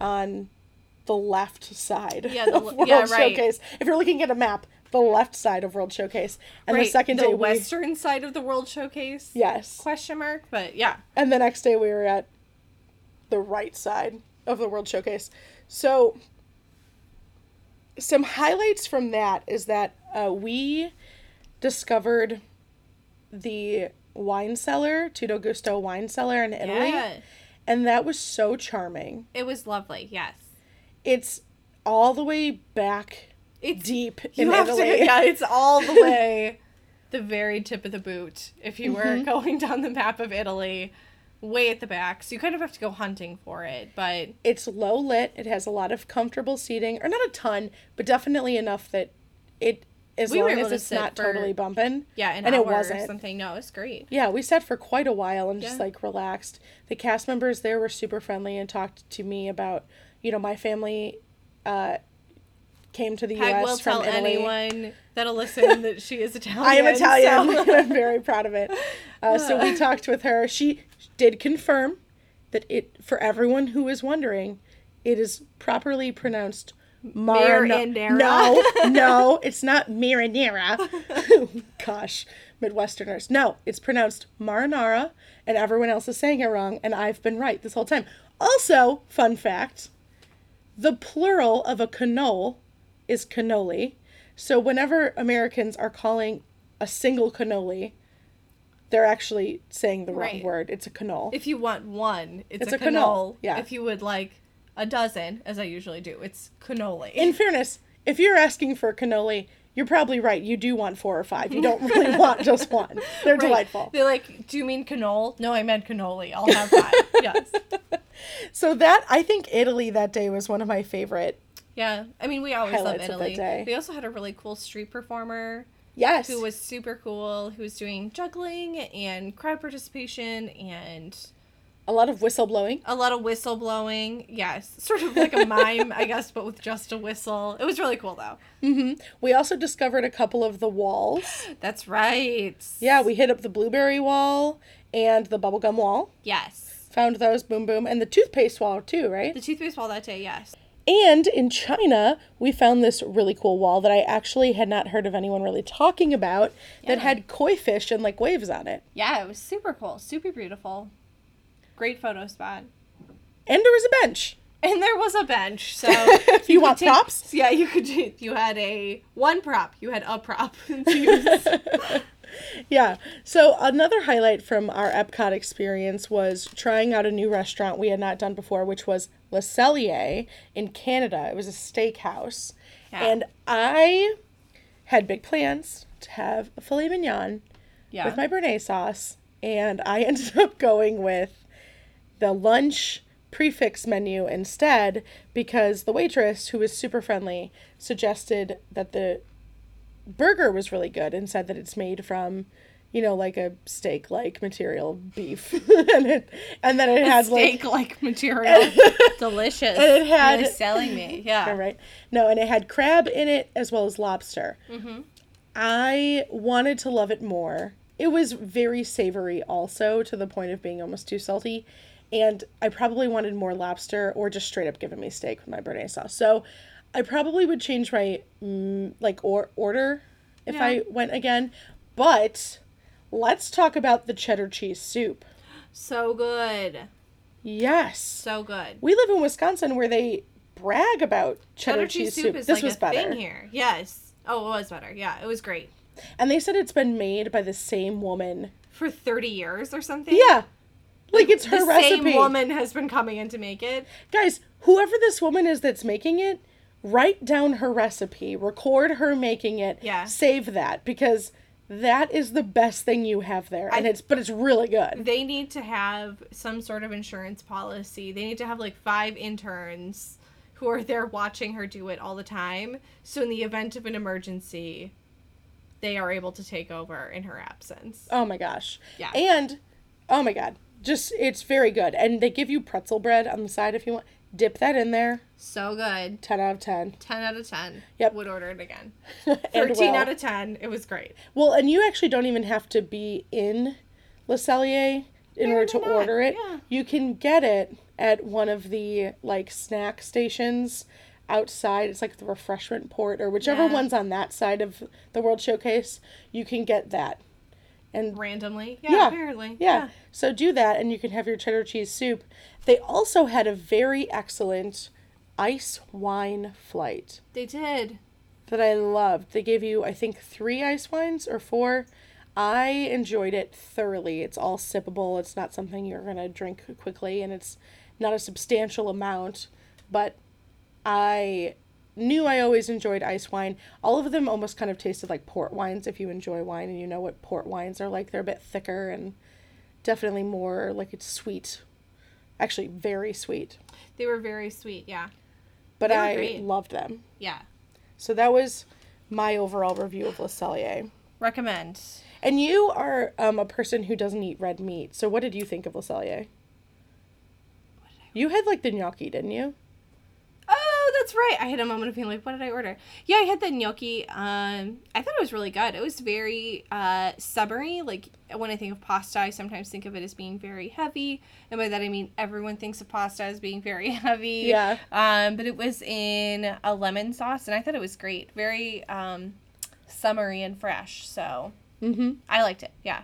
on the left side Yeah, the of World yeah, right. Showcase. If you're looking at a map, the left side of World Showcase. And Right, the second the day we the western side of the World Showcase. Yes. Question mark, but yeah. And the next day we were at the right side of the World Showcase. So, some highlights from that is that uh, we discovered the wine cellar, Tutto Gusto wine cellar in Italy. Yeah. And that was so charming. It was lovely. Yes. It's all the way back It's deep in Italy. to [LAUGHS] yeah, it's all the [LAUGHS] way the very tip of the boot if you were Mm-hmm. going down the map of Italy way at the back. So you kind of have to go hunting for it, but It's low lit. It has a lot of comfortable seating, or not a ton, but definitely enough that it, as We were long as it's not for- totally bumping. yeah, an And it wasn't. something. No, it's great. Yeah, we sat for quite a while and just Yeah. like relaxed. The cast members there were super friendly and talked to me about, you know, my family uh, came to the Peg U.S. will from tell Italy. anyone that'll listen [LAUGHS] that she is Italian. I am Italian. so- [LAUGHS] I'm [LAUGHS] very proud of it. Uh, so we talked with her. She did confirm that it, for everyone who is wondering, it is properly pronounced Marinara. No, [LAUGHS] no, it's not marinara. [LAUGHS] Gosh, Midwesterners. No, it's pronounced marinara, and everyone else is saying it wrong, and I've been right this whole time. Also, fun fact the plural of a cannoli is cannoli. So whenever Americans are calling a single cannoli, they're actually saying the wrong Right. word. It's a cannoli. If you want one, it's, It's a, a cannoli. yeah. If you would like a dozen, as I usually do, it's cannoli. In fairness, if you're asking for cannoli, you're probably right. You do want four or five. You don't really want [LAUGHS] just one. They're Right. delightful. They're like, do you mean cannoli? No, I meant cannoli. I'll have five. [LAUGHS] yes. So that I think Italy that day was one of my favorite. Yeah. I mean, we always love Italy. We also had a really cool street performer Yes. who was super cool, who was doing juggling and crowd participation and a lot of whistle blowing. a lot of whistle blowing. Yes. Sort of like a mime, I guess, but with just a whistle. It was really cool, though. Mhm. We also discovered a couple of the walls. That's right. Yeah, we hit up the blueberry wall and the bubblegum wall. Yes. Found those, boom, boom, and the toothpaste wall too, right? The toothpaste wall that day, yes. And in China, we found this really cool wall that I actually had not heard of anyone really talking about that had koi fish and like waves on it. Yeah, it was super cool, super beautiful. Great photo spot. And there was a bench. And there was a bench, so If [LAUGHS] you, could want take- props, Yeah, you could. You had a one prop. You had a prop [LAUGHS] to [LAUGHS] use. Yeah. So another highlight from our Epcot experience was trying out a new restaurant we had not done before, which was Le Cellier in Canada. It was a steakhouse. Yeah. And I had big plans to have a filet mignon Yeah. with my Béarnaise sauce, and I ended up going with the lunch prefix menu instead because the waitress, who was super friendly, suggested that the burger was really good and said that it's made from, you know, like a steak like material beef, [LAUGHS] and it, and then it had like steak like material. [LAUGHS] Delicious. And it had- Really selling me. [LAUGHS] Yeah. all right, no, and it had crab in it as well as lobster. Mm-hmm. I wanted to love it more. It was very savory, also to the point of being almost too salty. And I probably wanted more lobster or just straight up giving me steak with my béarnaise sauce. So I probably would change my mm, like or order if Yeah. I went again. But let's talk about the cheddar cheese soup. So good. Yes. So good. We live in Wisconsin where they brag about cheddar, cheese, soup. is this like was a better. thing here. Yes. Oh, it was better. Yeah, it was great. And they said it's been made by the same woman. For 30 years or something. Yeah. Like, it's her the recipe. same woman has been coming in to make it. Guys, whoever this woman is that's making it, write down her recipe, record her making it, Yeah. save that because that is the best thing you have there. And I- it's but it's really good. They need to have some sort of insurance policy. They need to have like five interns who are there watching her do it all the time. So in the event of an emergency, they are able to take over in her absence. Oh my gosh. Yeah. And oh my god. Just it's very good. And they give you pretzel bread on the side if you want. Dip that in there. So good. 10 out of 10. 10 out of 10. Yep. Would order it again. [LAUGHS] 13 well. out of 10. It was great. Well, and you actually don't even have to be in Le Cellier in order to not, order it. yeah. You can get it at one of the like snack stations outside. It's like the refreshment port or whichever Yeah. one's on that side of the World Showcase. You can get that. And Randomly. Yeah, Yeah. apparently. yeah. So do that and you can have your cheddar cheese soup. They also had a very excellent ice wine flight They did. that I loved. They gave you, I think, three ice wines or four. I enjoyed it thoroughly. It's all sippable. It's not something you're going to drink quickly, and it's not a substantial amount. But I knew I always enjoyed ice wine. All of them almost kind of tasted like port wines if you enjoy wine and you know what port wines are like. They're a bit thicker and definitely more like it's sweet. Actually, very sweet. They were very sweet. Yeah. But I great. loved them. Yeah. So that was my overall review of Le Cellier. Recommend. And you are um, a person who doesn't eat red meat. So what did you think of Le Cellier? You had like the gnocchi, didn't you? That's right. I had a moment of being like, what did I order? Yeah, I had the gnocchi. Um, I thought it was really good. It was very uh, summery. Like when I think of pasta, I sometimes think of it as being very heavy, and by that I mean everyone thinks of pasta as being very [LAUGHS] heavy. Yeah. Um, but it was in a lemon sauce, and I thought it was great. Very um, summery and fresh. So Mm-hmm. I liked it. Yeah.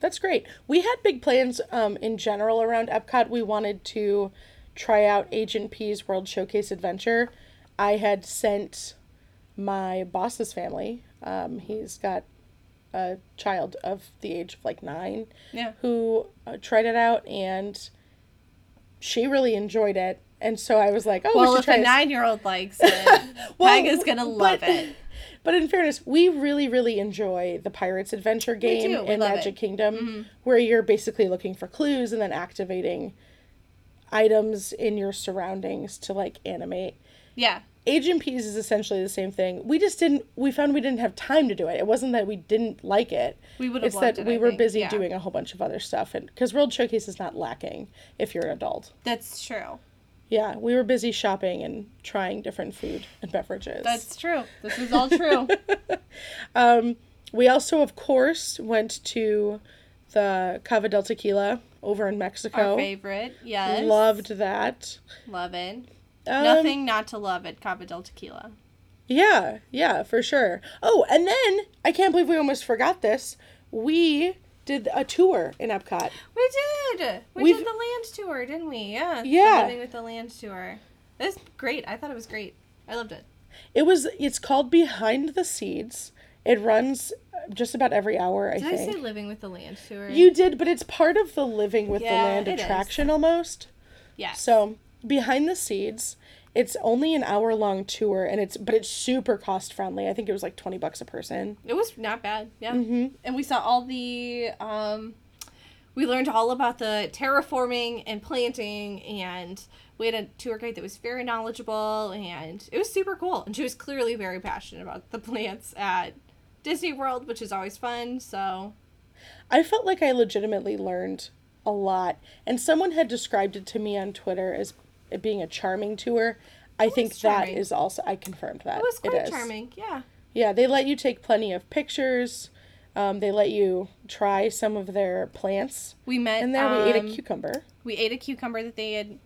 That's great. We had big plans um, in general around Epcot. We wanted to try out Agent P's World Showcase Adventure. I had sent my boss's family. Um, he's got a child of the age of like nine Yeah. who uh, tried it out and she really enjoyed it And so I was like, oh, we Well, should if try a nine year old likes [LAUGHS] it, Well, Meg is gonna love but- it. [LAUGHS] But in fairness, we really, really enjoy the Pirates Adventure game do. We in Magic it. Mm-hmm. Kingdom, where you're basically looking for clues and then activating items in your surroundings to like animate. Yeah. Agent P's is essentially the same thing. We just didn't. We found we didn't have time to do it. It wasn't that we didn't like it. We would have It's that it, we I were think. busy Yeah. doing a whole bunch of other stuff, and because World Showcase is not lacking if you're an adult. That's true. Yeah, we were busy shopping and trying different food and beverages. That's true. This is all true. [LAUGHS] Um, we also, of course, went to the Cava del Tequila over in Mexico. Our favorite. Yes. Loved that. Love it. Um, Nothing not to love at Cava del Tequila. Yeah, yeah, for sure. Oh, and then I can't believe we almost forgot this. We did a tour in Epcot. We did. We We've- did the land tour, didn't we? Yeah. Yeah. Living with the land tour. That's great. I thought it was great. I loved it. It was. It's called Behind the Seeds. It runs just about every hour. I think. Did I say living with the land tour? you did, but it's part of the Living with the Land it is. attraction almost. Yeah. So behind the seeds, it's only an hour long tour, and it's but it's super cost friendly. I think it was like twenty bucks a person. It was not bad. Yeah. hmm And we saw all the um we learned all about the terraforming and planting and we had a tour guide that was very knowledgeable and it was super cool. And she was clearly very passionate about the plants at Disney World, which is always fun. So I felt like I legitimately learned a lot, and someone had described it to me on Twitter as it being a charming tour. I think that is also I confirmed that it was quite is. charming. Yeah. Yeah, they let you take plenty of pictures. Um, they let you try some of their plants, We met and there we ate a um, cucumber. we ate a cucumber that they had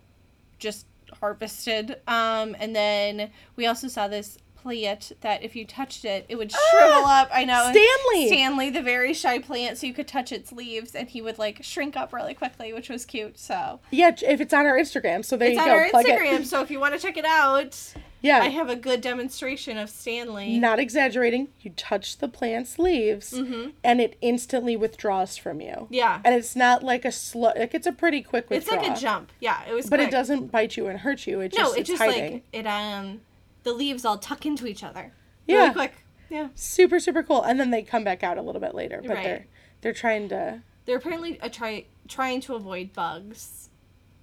just harvested um and then we also saw this plant that if you touched it it would shrivel up i know Stanley! stanley the very shy plant so you could touch its leaves and he would like shrink up really quickly which was cute so Yeah, if it's on our Instagram, so there it's you on go. our plug it. instagram so if you want to check it out Yeah, i have a good demonstration of stanley not exaggerating. You touch the plant's leaves, and it instantly withdraws from you. Mm-hmm. yeah And it's not like a slow. Like it's a pretty quick it's like a jump yeah it was But it doesn't bite you and hurt you. It just no it it's just hiding. like it um the leaves all tuck into each other Yeah. really quick yeah super super cool. And then they come back out a little bit later, but Right. they're they're trying to. They're apparently uh, try trying to avoid bugs.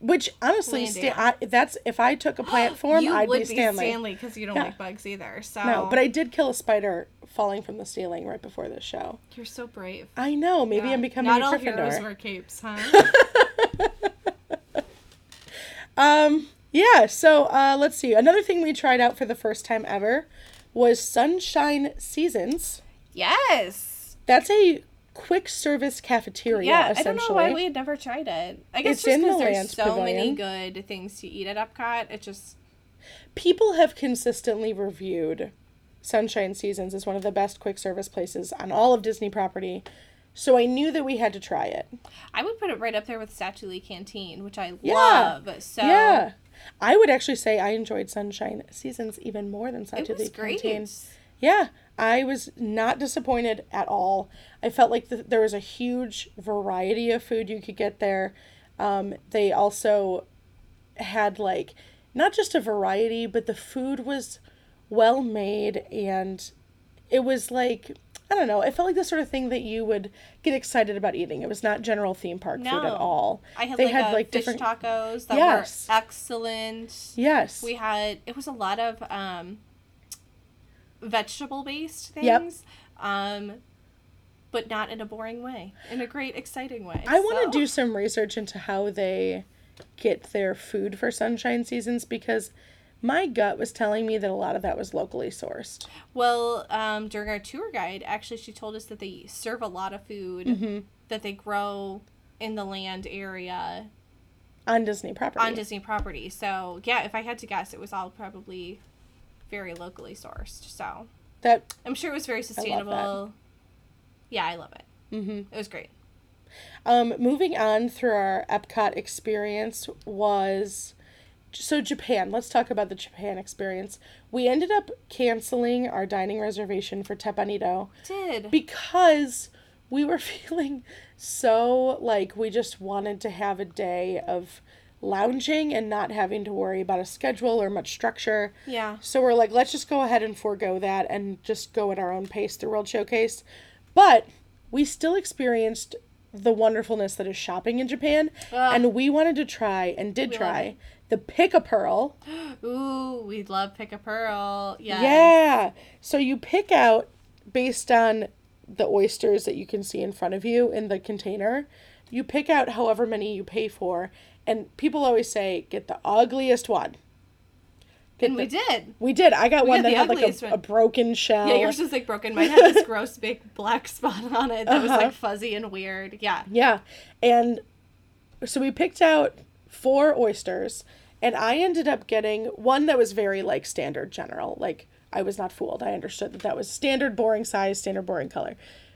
Which honestly, I, that's if I took a [GASPS] plant form, you I'd would be Stanley. because you don't Yeah. like bugs either. So No, but I did kill a spider falling from the ceiling right before this show. you're so brave. I know. Maybe Yeah. I'm becoming Not a all Gryffindor. heroes wear capes, huh? [LAUGHS] Um, yeah, so uh, let's see. Another thing we tried out for the first time ever was Sunshine Seasons. yes. That's a quick service cafeteria, Yeah, I don't know why we had never tried it. I guess It's just in the because there's so many good things to eat at Epcot. It just People have consistently reviewed Sunshine Seasons as one of the best quick service places on all of Disney property. So I knew that we had to try it. I would put it right up there with Satu'li Canteen, which I Yeah. love. So Yeah. I would actually say I enjoyed Sunshine Seasons even more than it Satu was great. Yeah, I was not disappointed at all. I felt like the, there was a huge variety of food you could get there. Um, they also had like not just a variety, but the food was well made and it was like I don't know. It felt like the sort of thing that you would get excited about eating. It was not general theme park food at all. I had They like, had, like, fish different- tacos that Yes. were excellent. Yes. We had it was a lot of um vegetable based things. Yep. Um but not in a boring way. In a great exciting way. I want to do some research into how they get their food for sunshine seasons because my gut was telling me that a lot of that was locally sourced. Well, um during our tour guide, actually she told us that they serve a lot of food Mm-hmm. that they grow in the land area On Disney property. on Disney property. So, yeah, if I had to guess, it was all probably very locally sourced. So, that I'm sure it was very sustainable. Yeah, I love it. hmm It was great. Um, moving on through our Epcot experience was so Japan. Let's talk about the Japan experience. We ended up canceling our dining reservation for Teppan Edo Did. because we were [LAUGHS] feeling so like we just wanted to have a day of lounging and not having to worry about a schedule or much structure. Yeah. So we're like, let's just go ahead and forego that and just go at our own pace through World Showcase. But we still experienced the wonderfulness that is shopping in Japan, and we wanted to try and did try. The pick a pearl. [GASPS] Ooh, we love pick a pearl. Yeah. Yeah. So you pick out based on the oysters that you can see in front of you in the container. You pick out however many you pay for, and people always say get the ugliest one. Get And the- we did. We did. I got We one that had like a, a broken shell. Yeah, yours was like broken. Mine had this [LAUGHS] gross big black spot on it that was Uh-huh. like fuzzy and weird. Yeah. Yeah. And so we picked out four oysters, and I ended up getting one that was very like standard general. Like I was not fooled. I understood that that was standard boring size, standard boring color.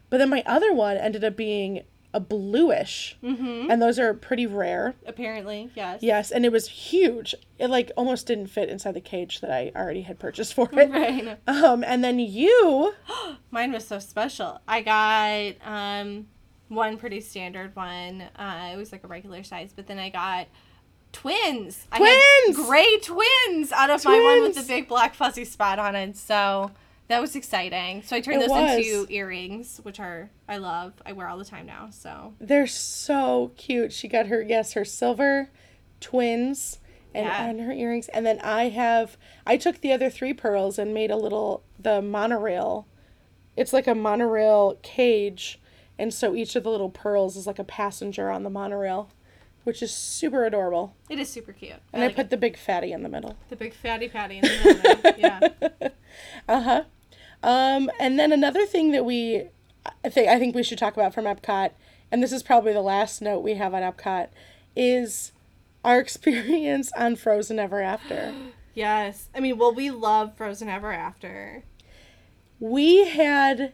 But then my other one ended up being a bluish, Mm-hmm. and those are pretty rare. Apparently, yes. Yes, and it was huge. It like almost didn't fit inside the cage that I already had purchased for it. [LAUGHS] Right. Um, and then you, [GASPS] Mine was so special. I got um one pretty standard one. Uh, it was like a regular size, but then I got twins. I Twins! had gray twins out of my one with the big black fuzzy spot on it. So that was exciting. So I turned It those was. into earrings, which are I love. I wear all the time now. So They're so cute. She got her yes, her silver twins and, Yeah. and her earrings. And then I have I took the other three pearls and made a little the monorail. It's like a monorail cage. And so each of the little pearls is like a passenger on the monorail, which is super adorable. it is super cute. And I, like put it. the big fatty in the middle. the big fatty patty in the middle. [LAUGHS] Yeah. Uh-huh. Um, and then another thing that we I think I think we should talk about from Epcot, and this is probably the last note we have on Epcot, is our [LAUGHS] experience on Frozen Ever After. [GASPS] Yes. I mean, well, we love Frozen Ever After. We had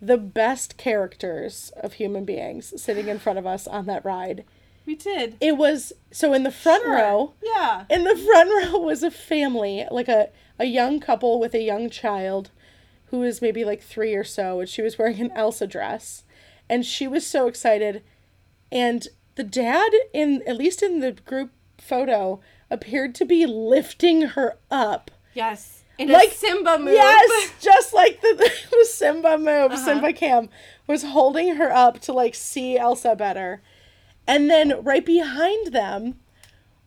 the best characters of human beings sitting in front of us on that ride. We did. It was so in the front Sure. row. Yeah. In the front row was a family, like a, a young couple with a young child who was maybe like three or so, and she was wearing an Elsa dress. And she was so excited. And the dad, in at least in the group photo, appeared to be lifting her up. Yes. In Like- a Simba move. Yes, [LAUGHS] just like the, [LAUGHS] the Simba move. Uh-huh. Simba Cam was holding her up to like see Elsa better. And then right behind them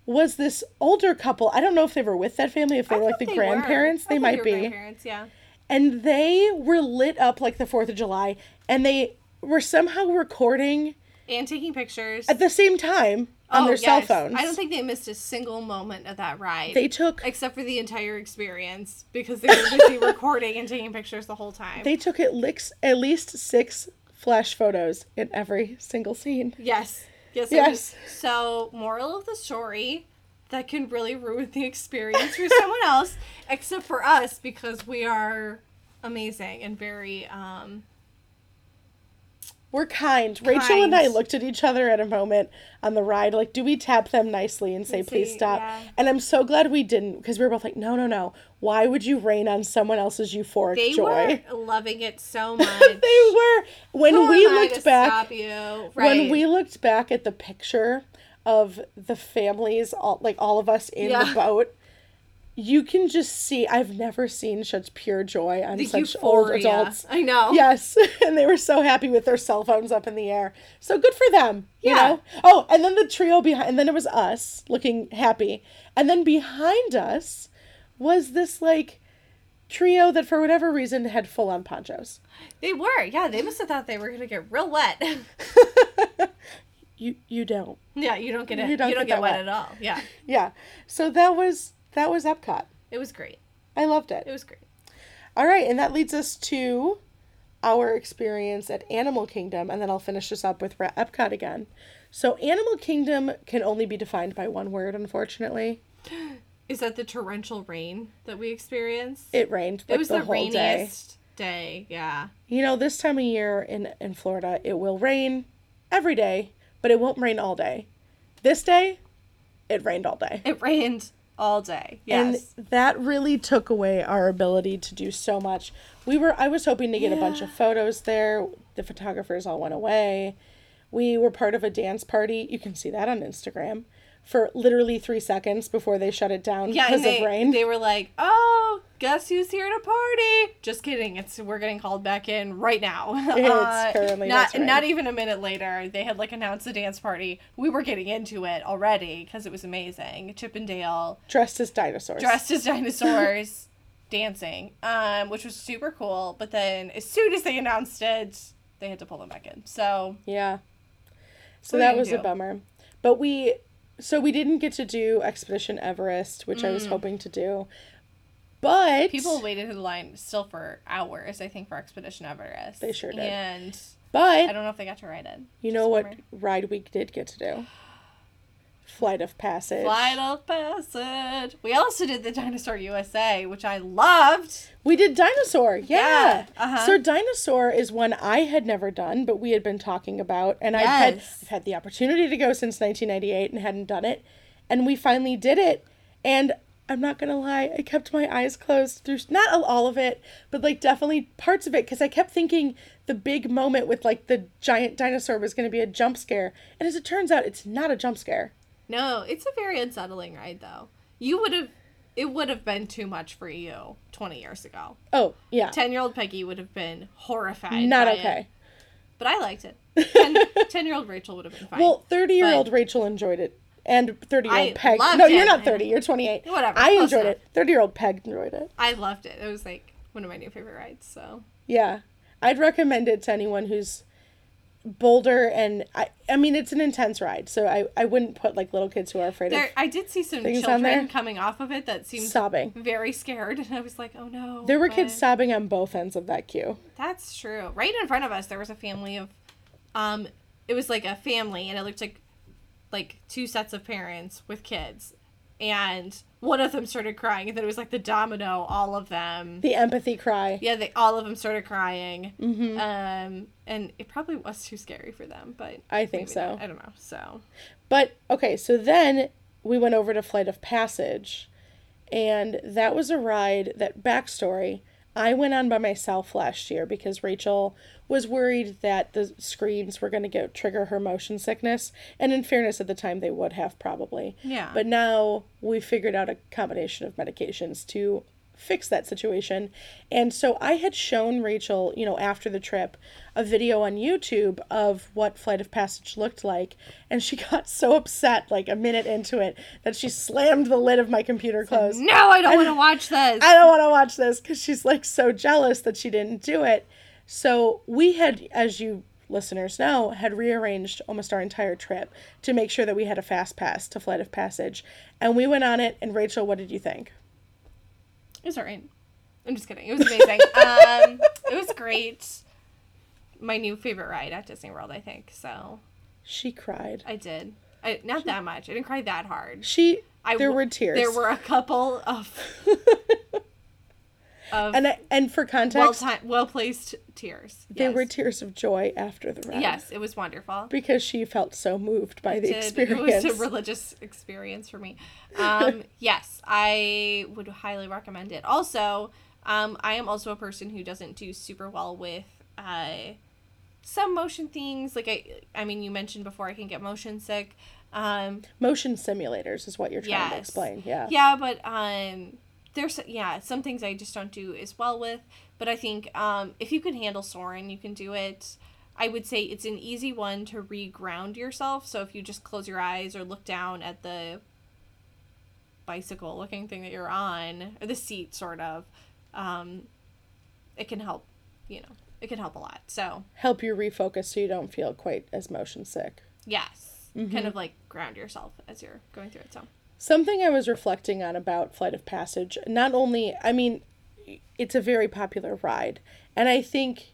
was this older couple. I don't know if they were with that family, if they I were like the they grandparents. They might be. Grandparents, yeah. And they were lit up like the 4th of July. And they were somehow recording And taking pictures. at the same time on Oh, their cell phones. I don't think they missed a single moment of that ride. they took except for the entire experience because they were busy [LAUGHS] recording and taking pictures the whole time. they took at least at least six flash photos in every single scene. yes. Yes. Yes. So, moral of the story that can really ruin the experience for someone else, except for us because we are amazing and very um We're kind. Rachel and I looked at each other at a moment on the ride, like, do we tap them nicely and say, please stop? yeah. And I'm so glad we didn't because we were both like, no, no, no. Why would you rain on someone else's euphoric they joy? were loving it so [LAUGHS] much. they were. When Who we looked back, you? when we looked back at the picture of the families, all, like all of us in the boat, you can just see. I've never seen such pure joy on the such old adults. I know. Yes, [LAUGHS] and they were so happy with their cell phones up in the air. So good for them, you Yeah. know. Oh, and then the trio behind, and then it was us looking happy, and then behind us was this like trio that for whatever reason had full on ponchos. They were. Yeah, they must have thought they were gonna get real wet. [LAUGHS] You you don't, yeah, you don't get it. You You don't you don't, get get, wet, wet. at all. Yeah, [LAUGHS] yeah. So that was that was Epcot. it was great. I loved it. It was great. All right, and that leads us to our experience at Animal Kingdom, and then I'll finish this up with Re- Epcot again. So, Animal Kingdom can only be defined by one word, unfortunately. [GASPS] Is that the torrential rain that we experienced? It rained. it was the, the, whole day. rainiest day. Yeah. You know, this time of year in in Florida, it will rain every day, but it won't rain all day. This day, it rained all day. It rained all day. Yes. And that really took away our ability to do so much. We were I was hoping to get a bunch of photos there. The photographers all went away. We were part of a dance party. You can see that on Instagram. for literally three seconds before they shut it down Yeah, because they, of rain. they were like, "Oh, guess who's here to party?" Just kidding. It's we're getting called back in right now. It's [LAUGHS] currently- not right. not even a minute later. They had like announced the dance party. We were getting into it already because it was amazing. Chip 'n' Dale dressed as dinosaurs. dressed as [LAUGHS] dinosaurs dancing, um, which was super cool. But then as soon as they announced it, they had to pull them back in. So Yeah. So that was gonna a bummer. But we so we didn't get to do Expedition Everest, which I was hoping to do. But people waited in line still for hours. I think for Expedition Everest. They sure did. And but I don't know if they got to ride it. you know what ride we did get to do? Flight of Passage. Flight of Passage. We also did the Dinosaur USA, which I loved. We did Dinosaur. Yeah. Yeah, uh-huh. So Dinosaur is one I had never done, but we had been talking about and I've had I've had the opportunity to go since 1998 and hadn't done it. And we finally did it. And I'm not going to lie, I kept my eyes closed through not all of it, but like definitely parts of it cuz I kept thinking the big moment with like the giant dinosaur was going to be a jump scare. And as it turns out, it's not a jump scare. No, it's a very unsettling ride, though. You would have, it would have been too much for you 20 years ago. Oh, yeah. 10 year old Peggy would have been horrified. Not by it. okay. But I liked it. [LAUGHS] 10 year old Rachel would have been fine. Well, 30 year old Rachel enjoyed it. And 30 year old Peg. No, you're it. not 30. You're 28. Whatever, I enjoyed enough. it. 30 year old Peg enjoyed it. I loved it. It was like one of my new favorite rides. So Yeah. I'd recommend it to anyone who's bolder and I, I mean it's an intense ride so I, I wouldn't put like little kids who are afraid there, of I did see some children coming off of it that seemed sobbing very scared, [LAUGHS] and I was like, oh no. there were but- kids sobbing on both ends of that queue That's true. Right in front of us, there was a family of, um, it was like a family, and it looked like, like two sets of parents with kids, and one of them started crying, and then it was like the domino, all of them. the empathy cry Yeah, they all of them started crying. Mhm. Um, and it probably was too scary for them, but I think so. not. I don't know. So But okay, so then we went over to Flight of Passage, and that was a ride that backstory. I went on by myself last year because Rachel was worried that the screens were going to get trigger her motion sickness, and in fairness, at the time they would have probably. Yeah. But now we figured out a combination of medications to fix that situation. And so I had shown Rachel, you know, after the trip, a video on YouTube of what Flight of Passage looked like. And she [LAUGHS] got so upset, like a minute into it, that she slammed the lid of my computer closed. no, I don't want to watch this. [LAUGHS] I don't want to watch this because she's like so jealous that she didn't do it. So we had, as you listeners know, had rearranged almost our entire trip to make sure that we had a fast pass to Flight of Passage. And we went on it. And Rachel, what did you think? It was alright. I'm just kidding. It was amazing. [LAUGHS] um, it was great. My new favorite ride at Disney World, I think. So She cried. I did. I, not that much. I didn't cry that hard. She, I there were tears. There were a couple of [LAUGHS] and I, and for well context, time, well placed tears. they Yes. were tears of joy after the ride. Yes, it was wonderful. Because she felt so moved by the Did- experience. It was a [LAUGHS] religious experience for me. Um, [LAUGHS] yes, I would highly recommend it. Also, um, I am also a person who doesn't do super well with uh, some motion things. Like I, I mean, you mentioned before, I can get motion sick. Um, Motion simulators is what you're trying to explain. Yeah. yeah, but um, there's yeah some things I just don't do as well with. But I think um, if you can handle Soarin', you can do it. I would say it's an easy one to re-ground yourself. So if you just close your eyes or look down at the bicycle looking thing that you're on, or the seat sort of, um, it can help, you know, it can help a lot. So Help you refocus so you don't feel quite as motion sick. yes, kind of like ground yourself as you're going through it. So Something I was reflecting on about Flight of Passage, not only, I mean, it's a very popular ride. And I think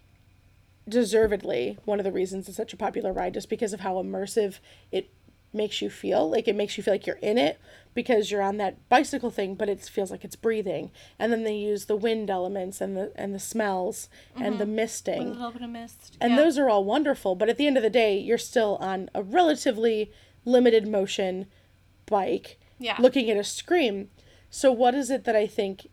deservedly, one of the reasons it's such a popular ride is because of how immersive it makes you feel. Like it makes you feel like you're in it because you're on that bicycle thing, but it feels like it's breathing. And then they use the wind elements and the and the smells and the mm-hmm. a misting. little bit of mist. And yeah. those are all wonderful, but at the end of the day, you're still on a relatively limited motion bike Yeah. looking at a screen. So, what is it that I think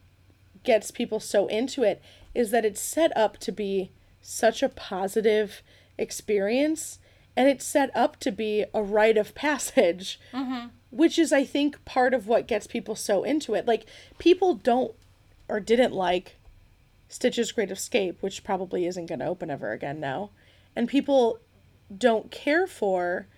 gets people so into it is that it's set up to be such a positive experience and it's set up to be a rite of passage, mm-hmm. which is, I think, part of what gets people so into it. Like, people don't or didn't like Stitch's Great Escape, which probably isn't going to open ever again now. And people don't care for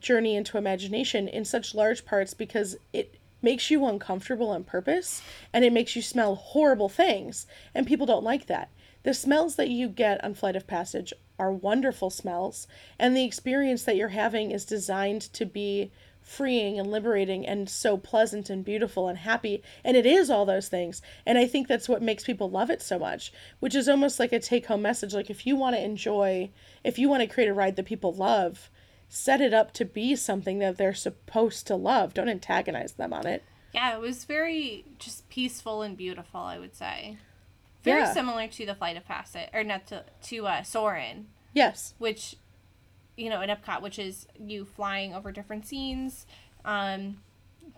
Journey into Imagination in such large parts because it makes you uncomfortable on purpose and it makes you smell horrible things. And people don't like that. The smells that you get on Flight of Passage are wonderful smells, and the experience that you're having is designed to be freeing and liberating and so pleasant and beautiful and happy. And it is all those things. And I think that's what makes people love it so much, which is almost like a take home message. Like, if you want to enjoy, if you want to create a ride that people love, set it up to be something that they're supposed to love. Don't antagonize them on it. Yeah, it was very just peaceful and beautiful, I would say. Very Yeah. similar to the Flight of Passage, or not to, to uh, Soarin', Yes. which, you know, in Epcot, which is you flying over different scenes, um,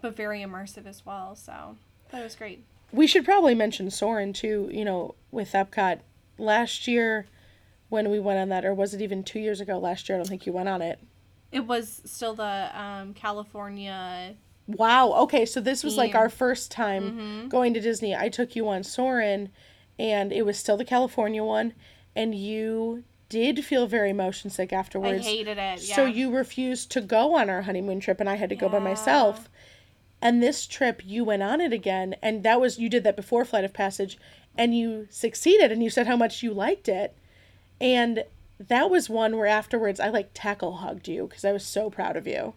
but very immersive as well. So that was great. We should probably mention Soarin' too, you know, with Epcot. Last year when we went on that, or was it even two years ago last year? I don't think you went on it. It was still the um, California. Wow. Okay, so this was like our first time going to Disney. I took you on Soarin', and it was still the California one, and you did feel very motion sick afterwards. I hated it. Yeah. So you refused to go on our honeymoon trip, and I had to go by myself. And this trip, you went on it again, and that was you did that before Flight of Passage, and you succeeded, and you said how much you liked it, and that was one where afterwards I like tackle hugged you because I was so proud of you.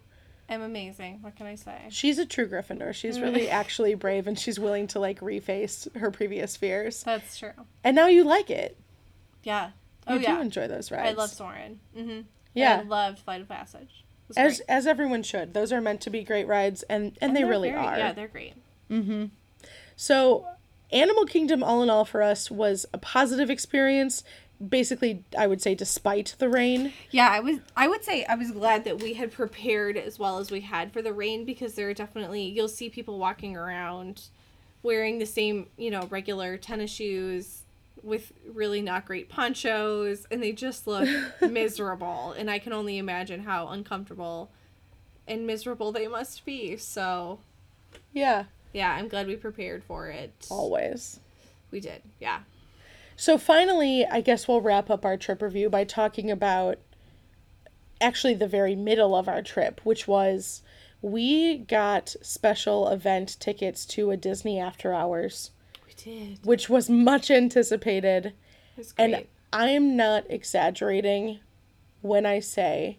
I'm amazing. What can I say? She's a true Gryffindor. She's really [LAUGHS] actually brave, and she's willing to like reface her previous fears. That's true. And now you like it. Yeah. You Oh do yeah. enjoy those rides. I love Soarin'. Mm-hmm. Yeah. I loved Flight of Passage. As great. as everyone should. Those are meant to be great rides, and and, they they're really very- are. Yeah, they're great. Mhm. So, Animal Kingdom, all in all, for us was a positive experience. Basically, I would say, despite the rain. Yeah, I was. I would say I was glad that we had prepared as well as we had for the rain because there are definitely you'll see people walking around wearing the same you know regular tennis shoes with really not great ponchos and they just look [LAUGHS] miserable and I can only imagine how uncomfortable and miserable they must be. So Yeah, yeah, I'm glad we prepared for it. always. We did. Yeah. So, finally, I guess we'll wrap up our trip review by talking about actually the very middle of our trip, which was we got special event tickets to a Disney After Hours, We did. which was much anticipated. Was great. And I'm not exaggerating when I say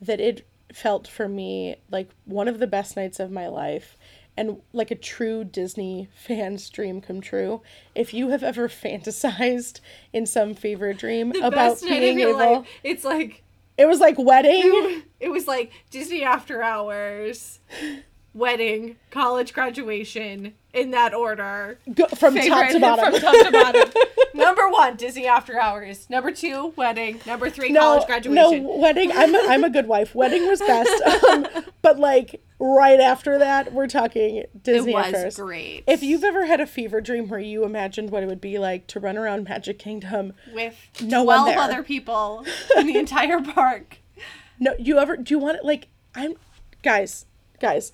that it felt for me like one of the best nights of my life and like a true Disney fan's dream come true. If you have ever [LAUGHS] fantasized in some fever dream about night of being your able, life. It's like it was like wedding. [LAUGHS] it was like Disney After Hours, [LAUGHS] wedding, college graduation, in that order. Go, from top to bottom. From top to bottom. Number one, Disney After Hours. Number two, wedding. Number three, no, college graduation. no wedding. I'm a, I'm a good wife. Wedding was best, [LAUGHS] um, but like right after that, we're talking it Disney was affairs. great. If you've ever had a fever dream where you imagined what it would be like to run around Magic Kingdom, with No one 12 there. other people [LAUGHS] in the entire park. no, you ever do you want it like I'm, guys, guys,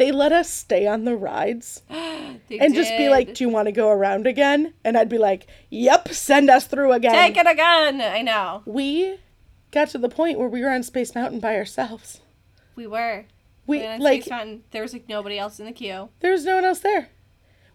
they let us stay on the rides [GASPS] and just be like, "Do you want to go around again?" And I'd be like, "Yep, send us through again." Take it again. I know. We got to the point where we were on Space Mountain by ourselves. We were. We on like Space Mountain, there was like nobody else in the queue. there was no one else there.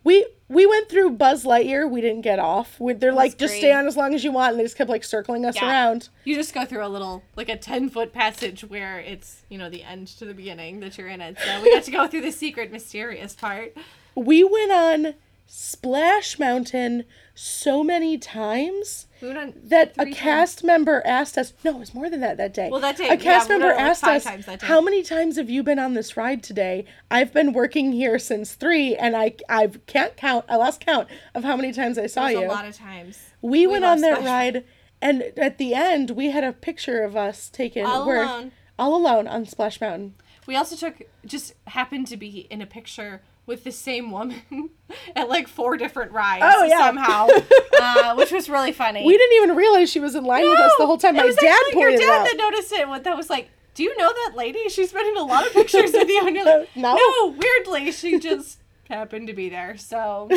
We we went through Buzz Lightyear. We didn't get off. We, they're like, just stay on as long as you want, and they just kept like circling us Yeah. around. You just go through a little, like a 10 foot passage where it's, you know, the end to the beginning that you're in it. So we got to go through the secret, mysterious part. We went on Splash Mountain so many times We that a cast member asked us. No, it was more than that that day. Well, that day, a cast yeah, member on, like, asked us, times that day. "How many times have you been on this ride today?" I've been working here since three, and I I can't count. I lost count of how many times I saw you. a lot of times. we, went on that Splash ride, and at the end, we had a picture of us taken. All alone. All alone on Splash Mountain. We also took, just happened to be in a picture with the same woman [LAUGHS] at like four different rides Oh, yeah. somehow, [LAUGHS] uh, which was really funny. We didn't even realize she was in line with us the whole time. My dad pointed your dad out. that noticed it. What that was like. Do you know that lady? She's been in a lot of pictures with you, and you're like, [LAUGHS] No. no. Weirdly, she just happened to be there. So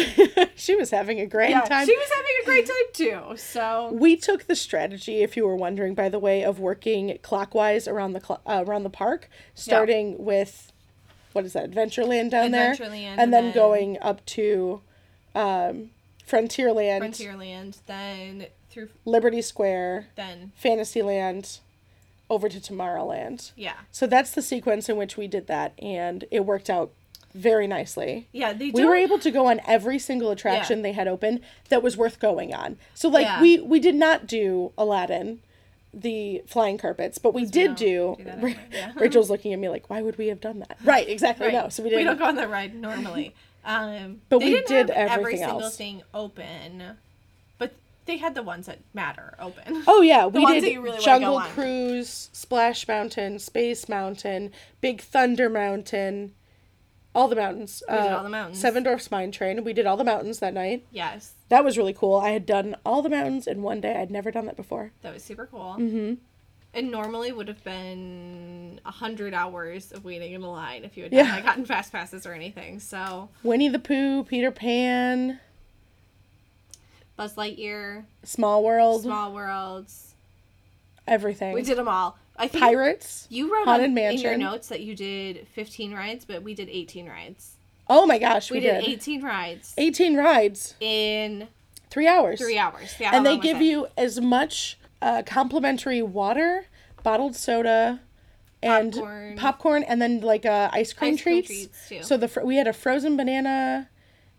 she was having a great yeah, time. she was having a great time too. So we took the strategy, if you were wondering, by the way, of working clockwise around the cl- uh, around the park, starting with what is that Adventureland down there, and, and then, then- going up to um, Frontierland, Frontierland, then through, Liberty Square, then Fantasyland, over to Tomorrowland. yeah, So that's the sequence in which we did that, and it worked out very nicely. yeah. They we were able to go on every single attraction Yeah. they had open that was worth going on. So like Yeah. we we did not do Aladdin, the flying carpets, but we did don't do. do yeah. [LAUGHS] Rachel's looking at me like, why would we have done that? Right, exactly. Right. No, so we We didn't. We don't go on that ride normally. [LAUGHS] Um, But we did have every single else. thing open, but they had the ones that matter open. Oh yeah, [LAUGHS] we did really Jungle. Cruise, Splash Mountain, Space Mountain, Big Thunder Mountain, all the mountains. We did all the mountains. Seven Dwarfs Mine Train. We did all the mountains that night. yes, That was really cool. I had done all the mountains in one day. I'd never done that before. that was super cool. Mm-hmm. And normally would have been a hundred hours of waiting in a line if you had Yeah. not [LAUGHS] gotten fast passes or anything. So Winnie the Pooh, Peter Pan, Buzz Lightyear, Small World, Small Worlds, everything. we did them all. I think Pirates. You wrote Haunted on, in your notes that you did 15 rides, but we did 18 rides. Oh my gosh, we, We, did, did. 18 rides 18 rides, in three hours. three hours. Yeah, and they give you as much uh, complimentary water, bottled soda, and Popcorn. popcorn, and then like uh, ice cream Ice cream treats. treats, too. So the fr- we had a frozen banana.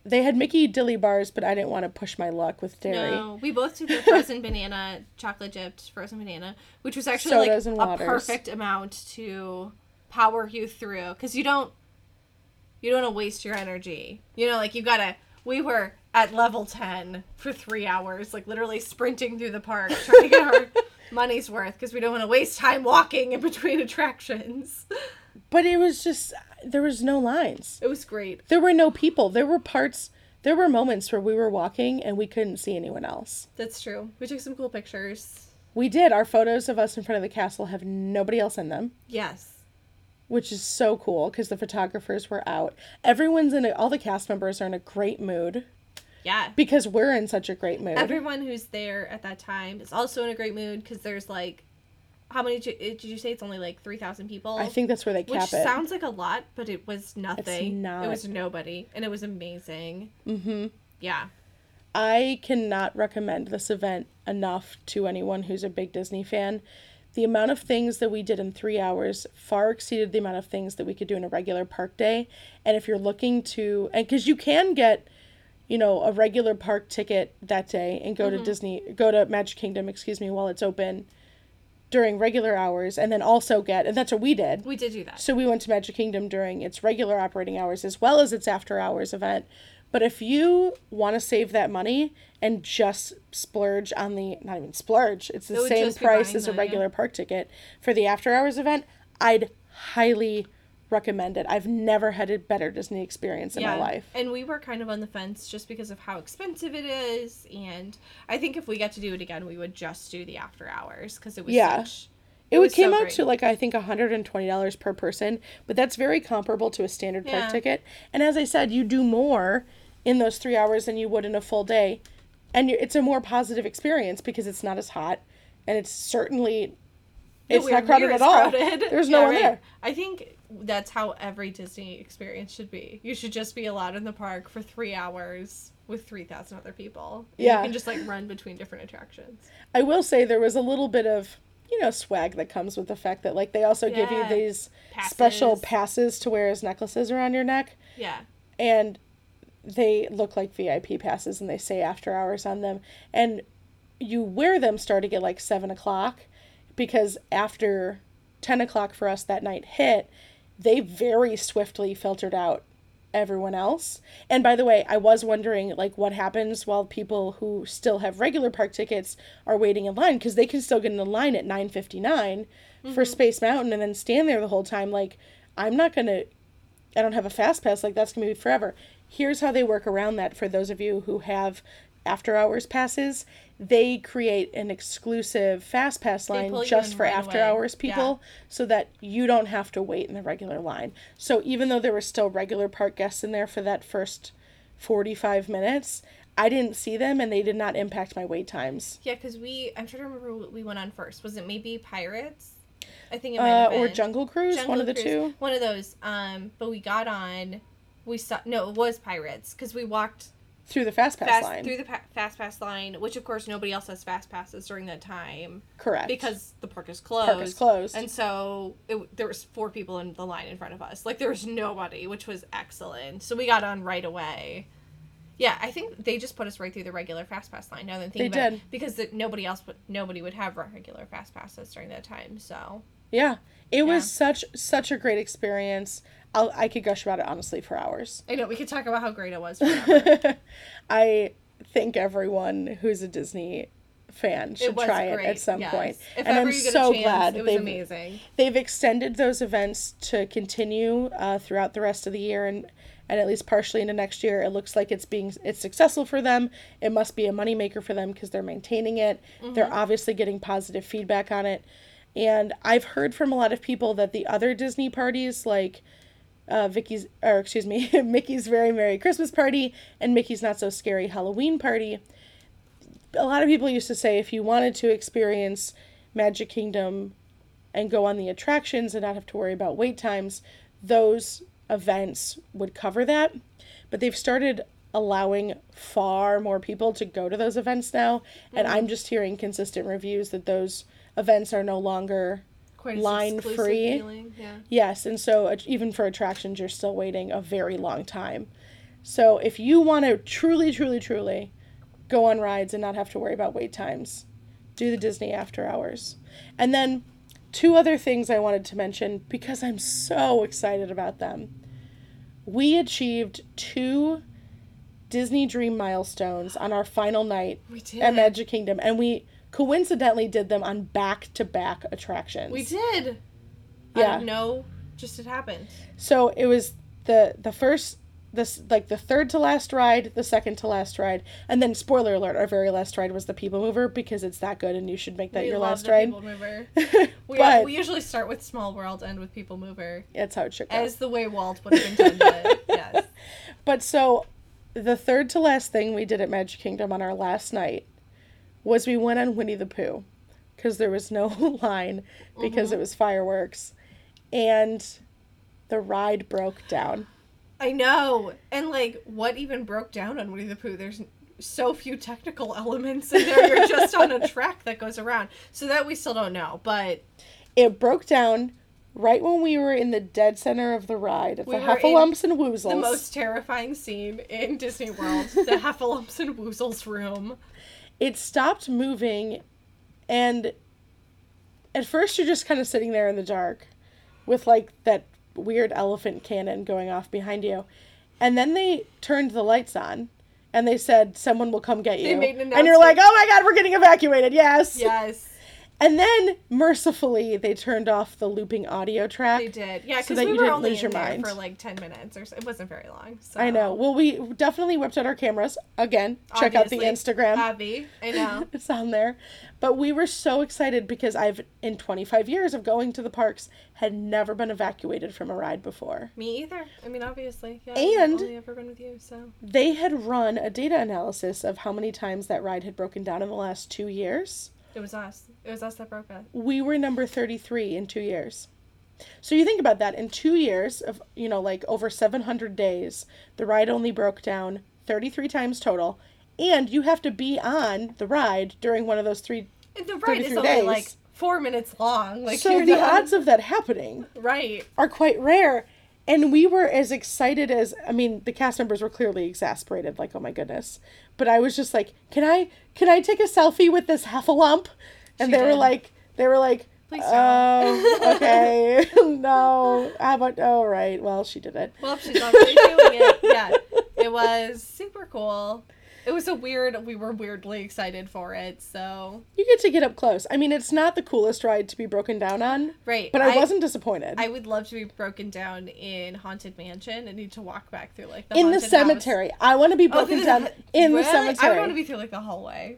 They had Mickey Dilly bars, but I didn't want to push my luck with dairy. No, we both took the frozen [LAUGHS] banana, chocolate dipped frozen banana, which was actually Sodas like a waters. perfect amount to power you through because you don't you don't want to waste your energy. You know, like you gotta. We were at level ten for three hours, like literally sprinting through the park trying to get our [LAUGHS] money's worth because we don't want to waste time walking in between [LAUGHS] attractions. But it was just there was no lines. It was great. There were no people. There were parts. There were moments where we were walking and we couldn't see anyone else. That's true. We took some cool pictures. We did. Our photos of us in front of the castle have nobody else in them, Yes. Which is so cool because the photographers were out. Everyone's in a, all the cast members are in a great mood Yeah. because we're in such a great mood. Everyone who's there at that time is also in a great mood because there's like, how many did you, did you say? It's only like 3,000 people? I think that's where they Which cap it. sounds like a lot, but it was nothing. not. It was nobody. And it was amazing. Mm-hmm. Yeah. I cannot recommend this event enough to anyone who's a big Disney fan. The amount of things that we did in three hours far exceeded the amount of things that we could do in a regular park day. And if you're looking to, and because you can get, you know, a regular park ticket that day and go to mm-hmm. Disney, go to Magic Kingdom, excuse me, while it's open during regular hours, and then also get, and that's what we did. We did do that. So we went to Magic Kingdom during its regular operating hours as well as its after hours event. But if you want to save that money and just splurge on the not even splurge, it's the It same price as a the- yeah. regular park ticket for the after hours event, I'd highly recommend it. I've never had a better Disney experience in my life. And we were kind of on the fence just because of how expensive it is. And I think if we get to do it again, we would just do the after hours because it was Yeah. such. It, would was so came out great. to like I think $120 per person, but that's very comparable to a standard park ticket. And as I said, you do more in those 3 hours than you would in a full day. And it's a more positive experience because it's not as hot and it's certainly it's Nowhere not crowded at all. crowded. There's [LAUGHS] no Yeah, one right. there. I think that's how every Disney experience should be. You should just be allowed in the park for three hours with 3,000 other people. And Yeah. You can just like run between different attractions. I will say there was a little bit of you know swag that comes with the fact that like they also give you Yeah. these special Passes. passes to wear as necklaces around your neck. Yeah. and they look like VIP passes and they say after hours on them. And you wear them starting at like seven o'clock because after 10 o'clock for us that night hit, they very swiftly filtered out everyone else. And by the way, I was wondering like what happens while people who still have regular park tickets are waiting in line because they can still get in the line at 9:59 for mm-hmm. Space Mountain and then stand there the whole time like I'm not going to I don't have a fast pass, like that's gonna be forever. Here's how they work around that for those of you who have after hours passes. They create an exclusive fast pass line just for after away. hours people so that you don't have to wait in the regular line. So even though there were still regular park guests in there for that first 45 minutes, I didn't see them and they did not impact my wait times. Yeah, because we, I'm trying to remember what we went on first. Was it maybe Pirates? I think it might Uh, have been. or Jungle Cruise, one Jungle of the Cruise. two. One of those. Um, but we got on. We saw no, it was Pirates because we walked Through the fast pass fast line. through the pa- fast pass line, which of course nobody else has fast passes during that time Correct. because the park is closed. park is closed. And so it, there was four people in the line in front of us. Like there was nobody, which was excellent. So we got on right away. Yeah, I think they just put us right through the regular fast pass line. Now that I'm thinking They about did. it, because the, nobody else, would nobody would have regular fast passes during that time. So yeah. It Yeah. was such such a great experience. I'll, I could gush about it honestly for hours. I know we could talk about how great it was. [LAUGHS] I think everyone who's a Disney fan should it try great. it at some yes. point. If and I'm so chance, glad it was they've amazing. they've extended those events to continue uh, throughout the rest of the year and and at least partially into next year. It looks like it's being it's successful for them. It must be a moneymaker for them because they're maintaining it. They're obviously getting positive feedback on it. And I've heard from a lot of people that the other Disney parties like uh, Vicky's, or excuse me, [LAUGHS] Mickey's Very Merry Christmas Party and Mickey's Not So Scary Halloween Party. A lot of people used to say if you wanted to experience Magic Kingdom and go on the attractions and not have to worry about wait times, those events would cover that. But they've started allowing far more people to go to those events now, and I'm just hearing consistent reviews that those events are no longer Quite line free. feeling, Yeah. Yes, and so even for attractions, you're still waiting a very long time. So if you want to truly, truly, truly go on rides and not have to worry about wait times, do the Disney After Hours. And then two other things I wanted to mention because I'm so excited about them. We achieved two Disney Dream milestones on our final night at Magic Kingdom, and we coincidentally did them on back to back attractions. We did. Yeah. no. Just it happened. So it was the the first this like the third to last ride, the second to last ride, and then spoiler alert, our very last ride was the People Mover because it's that good and you should make that we your love last the ride. People Mover. [LAUGHS] We, but we usually start with Small World, end with People Mover, that's how it should go. as the way Walt would have intended. [LAUGHS] yes. But so the third to last thing we did at Magic Kingdom on our last night was we went on Winnie the Pooh because there was no [LAUGHS] line because it mm-hmm. was fireworks and the ride broke down. I know. And like, what even broke down on Winnie the Pooh? There's so few technical [LAUGHS] elements in there. You're just on a [LAUGHS] track that goes around. So that we still don't know. But It broke down right when we were in the dead center of the ride at We the Heffalumps and Woozles. the most terrifying scene in Disney World, the Heffalumps and Woozles room. It stopped moving and at first you're just kind of sitting there in the dark with like that weird elephant cannon going off behind you. And then they turned the lights on and they said someone will come get you. made an and you're like oh my god we're getting evacuated. Yes. Yes, and then mercifully they turned off the looping audio track they did. Yeah, So because that we you were didn't only lose your mind. for like 10 minutes or so. It wasn't very long. So. i know well we definitely whipped out our cameras again check out the instagram Abby, I know. [LAUGHS] it's on there. But we were so excited because I've, in 25 years of going to the parks, had never been evacuated from a ride before. Me either. I mean, obviously. Yeah, And- I've only ever been with you, so. They had run a data analysis of how many times that ride had broken down in the last two years. It was us. It was us that broke it. We were number 33 in two years. So you think about that. In two years of, you know, like over 700 days, the ride only broke down 33 times total. And you have to be on the ride during one of those three. And the ride is only days. like four minutes long. Like so the not- odds of that happening Right. are quite rare. And we were as excited as I mean, the cast members were clearly exasperated, like, oh my goodness. But I was just like, Can I can I take a selfie with this heffalump? And She they were like they were like Please Oh, [LAUGHS] okay. [LAUGHS] [LAUGHS] no. How about oh right. Well she did it. Well, she's already doing it. Yeah. It was super cool. It was a weird. We were weirdly excited for it. So You get to get up close. I mean, it's not the coolest ride to be broken down on, right, but I, wasn't disappointed. I would love to be broken down in haunted mansion and need to walk back through like the in the haunted house. cemetery. I want to be Oh, broken through [LAUGHS] down in Really? the cemetery. I want to be through like the hallway.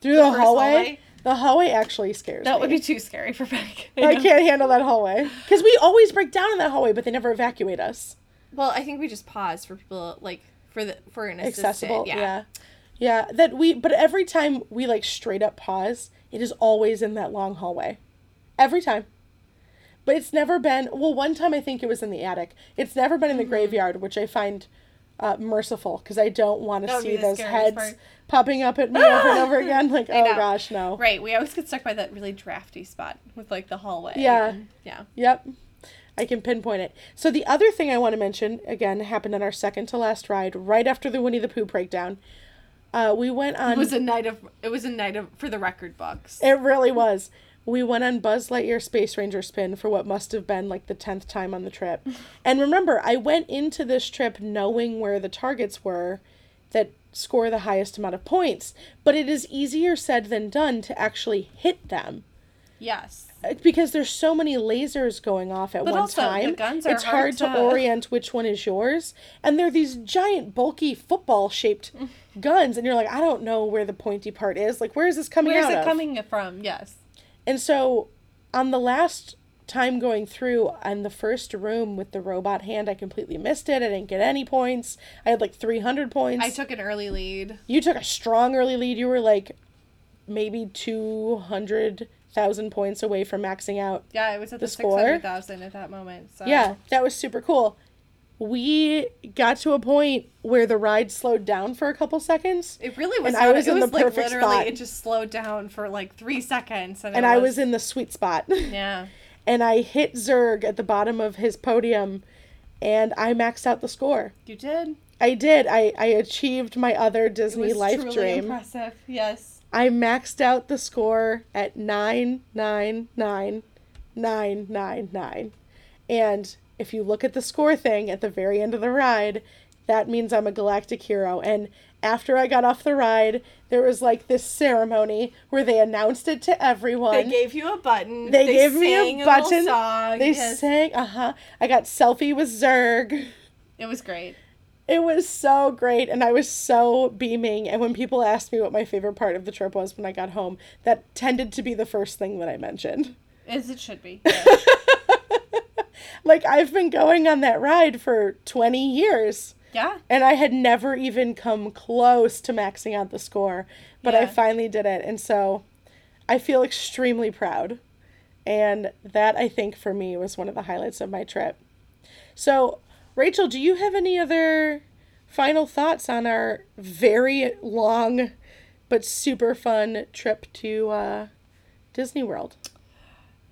through the, first hallway. hallway? The hallway actually scares That me. That would be too scary for Beck. [LAUGHS] I can't handle that hallway because we always break down in that hallway, but they never evacuate us. Well, I think we just pause for people like for the for an assistant. Accessible, Yeah. yeah. yeah, That we, but every time we like straight up pause, it is always in that long hallway, every time. But it's never been. Well, one time I think it was in the attic. It's never been in Mm-hmm. the graveyard, which I find uh, merciful because I don't want to see those heads part. popping up at me over and over [LAUGHS] again. Like, oh gosh, no. Right. We always get stuck by that really drafty spot with like the hallway. Yeah. and- yeah. Yep. I can pinpoint it. So the other thing I want to mention, again, happened on our second to last ride, right after the Winnie the Pooh breakdown. Uh, we went on. It was a night of it was a night of for the record books. It really was. We went on Buzz Lightyear Space Ranger spin for what must have been like the 10th time on the trip. [LAUGHS] And remember, I went into this trip knowing where the targets were that score the highest amount of points, but it is easier said than done to actually hit them. Yes. Because there's so many lasers going off at But one also, the time. guns are it's hard hard to, to- orient which one is yours, and they're these giant, bulky, football-shaped mm. guns, and you're like, I don't know where the pointy part is. Like, where is this coming Where's it of? coming from? Yes. And so, on the last time going through, on the first room with the robot hand, I completely missed it. I didn't get any points. I had like 300 points. I took an early lead. you took a strong early lead. You were like maybe 200,000 points away from maxing out. Yeah, it was at the, The score? six hundred thousand at that moment. So Yeah, that was super cool. We got to a point where the ride slowed down for a couple seconds. It really was. And I was it in was the like perfect literally spot. it just slowed down for like three seconds, and, And it I was in the sweet spot. [LAUGHS] Yeah. and I hit Zurg at the bottom of his podium and I maxed out the score. You did. I did. I, I achieved my other Disney was life dream. impressive. Yes. I maxed out the score at 999999. And if you look at the score thing at the very end of the ride, that means I'm a galactic hero. And after I got off the ride, there was like this ceremony where they announced it to everyone. They gave you a button. They gave me a button. song. They yes. sang, uh huh. I got selfie with Zurg. It was great. It was so great, and I was so beaming. And when people asked me what my favorite part of the trip was when I got home, that tended to be the first thing that I mentioned. As it should be. yes. [LAUGHS] Like, I've been going on that ride for 20 years, yeah. and I had never even come close to maxing out the score, but I finally did it. And so I feel extremely proud. And that, I think, for me, was one of the highlights of my trip. So, Rachel, do you have any other final thoughts on our very long but super fun trip to uh, Disney World?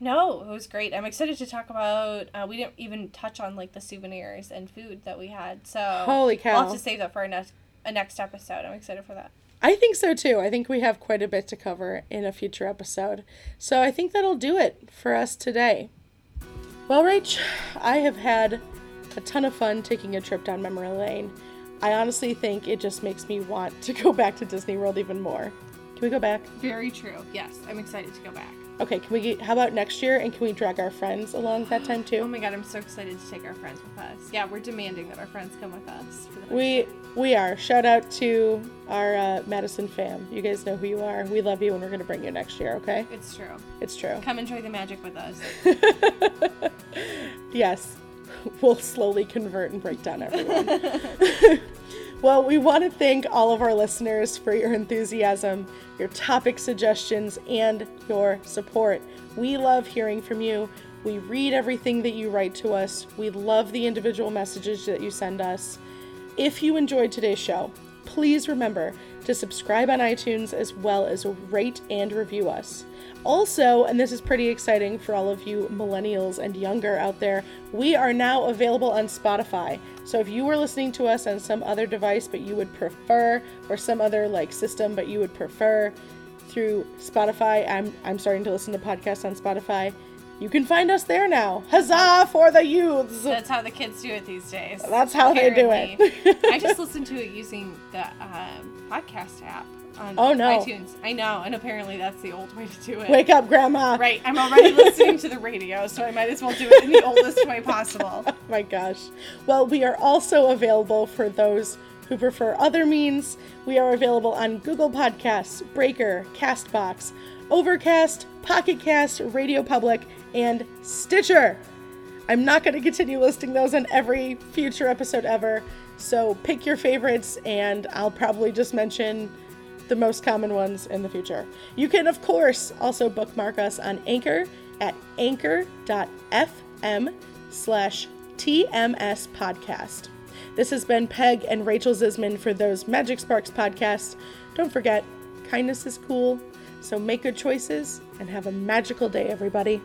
No, it was great. I'm excited to talk about. Uh, we didn't even touch on like the souvenirs and food that we had. So Holy cow! I'll cow. have to save that for a next a next episode. I'm excited for that. I think so too. I think we have quite a bit to cover in a future episode. So I think that'll do it for us today. Well, Rach, I have had a ton of fun taking a trip down memory lane. I honestly think it just makes me want to go back to Disney World even more. Can we go back? Very true. Yes, I'm excited to go back. Okay, can we get, how about next year and can we drag our friends along that time too? [GASPS] Oh my god, I'm so excited to take our friends with us. Yeah, we're demanding that our friends come with us. For the next We we are. Shout out to our uh, Madison fam. You guys know who you are. We love you and we're going to bring you next year, okay? It's true. It's true. Come enjoy the magic with us. [LAUGHS] yes, [LAUGHS] we'll slowly convert and break down everyone. [LAUGHS] well, we want to thank all of our listeners for your enthusiasm, your topic suggestions, and your support. We love hearing from you. We read everything that you write to us. We love the individual messages that you send us. If you enjoyed today's show, please remember to subscribe on iTunes as well as rate and review us. Also, and this is pretty exciting for all of you millennials and younger out there, we are now available on Spotify. So if you were listening to us on some other device but you would prefer, or some other like system but you would prefer through Spotify, I'm I'm starting to listen to podcasts on Spotify. You can find us there now. Huzzah for the youths! That's how the kids do it these days. That's how they do it. I just [LAUGHS] listened to it using the uh, podcast app on Oh, no. iTunes. I know, and apparently that's the old way to do it. Wake up, Grandma. Right, I'm already [LAUGHS] listening to the radio, so I might as well do it in the oldest way possible. Oh [LAUGHS] my gosh. Well, we are also available for those who prefer other means. We are available on Google Podcasts, Breaker, Castbox, Overcast, Pocket Cast, Radio Public, and Stitcher. I'm not going to continue listing those on every future episode ever, so pick your favorites, and I'll probably just mention the most common ones in the future. You can, of course, also bookmark us on Anchor at anchor.fm slash TMS podcast. This has been Peg and Rachel Zisman for those Magic Sparks podcasts. Don't forget, kindness is cool, so make good choices and have a magical day, everybody.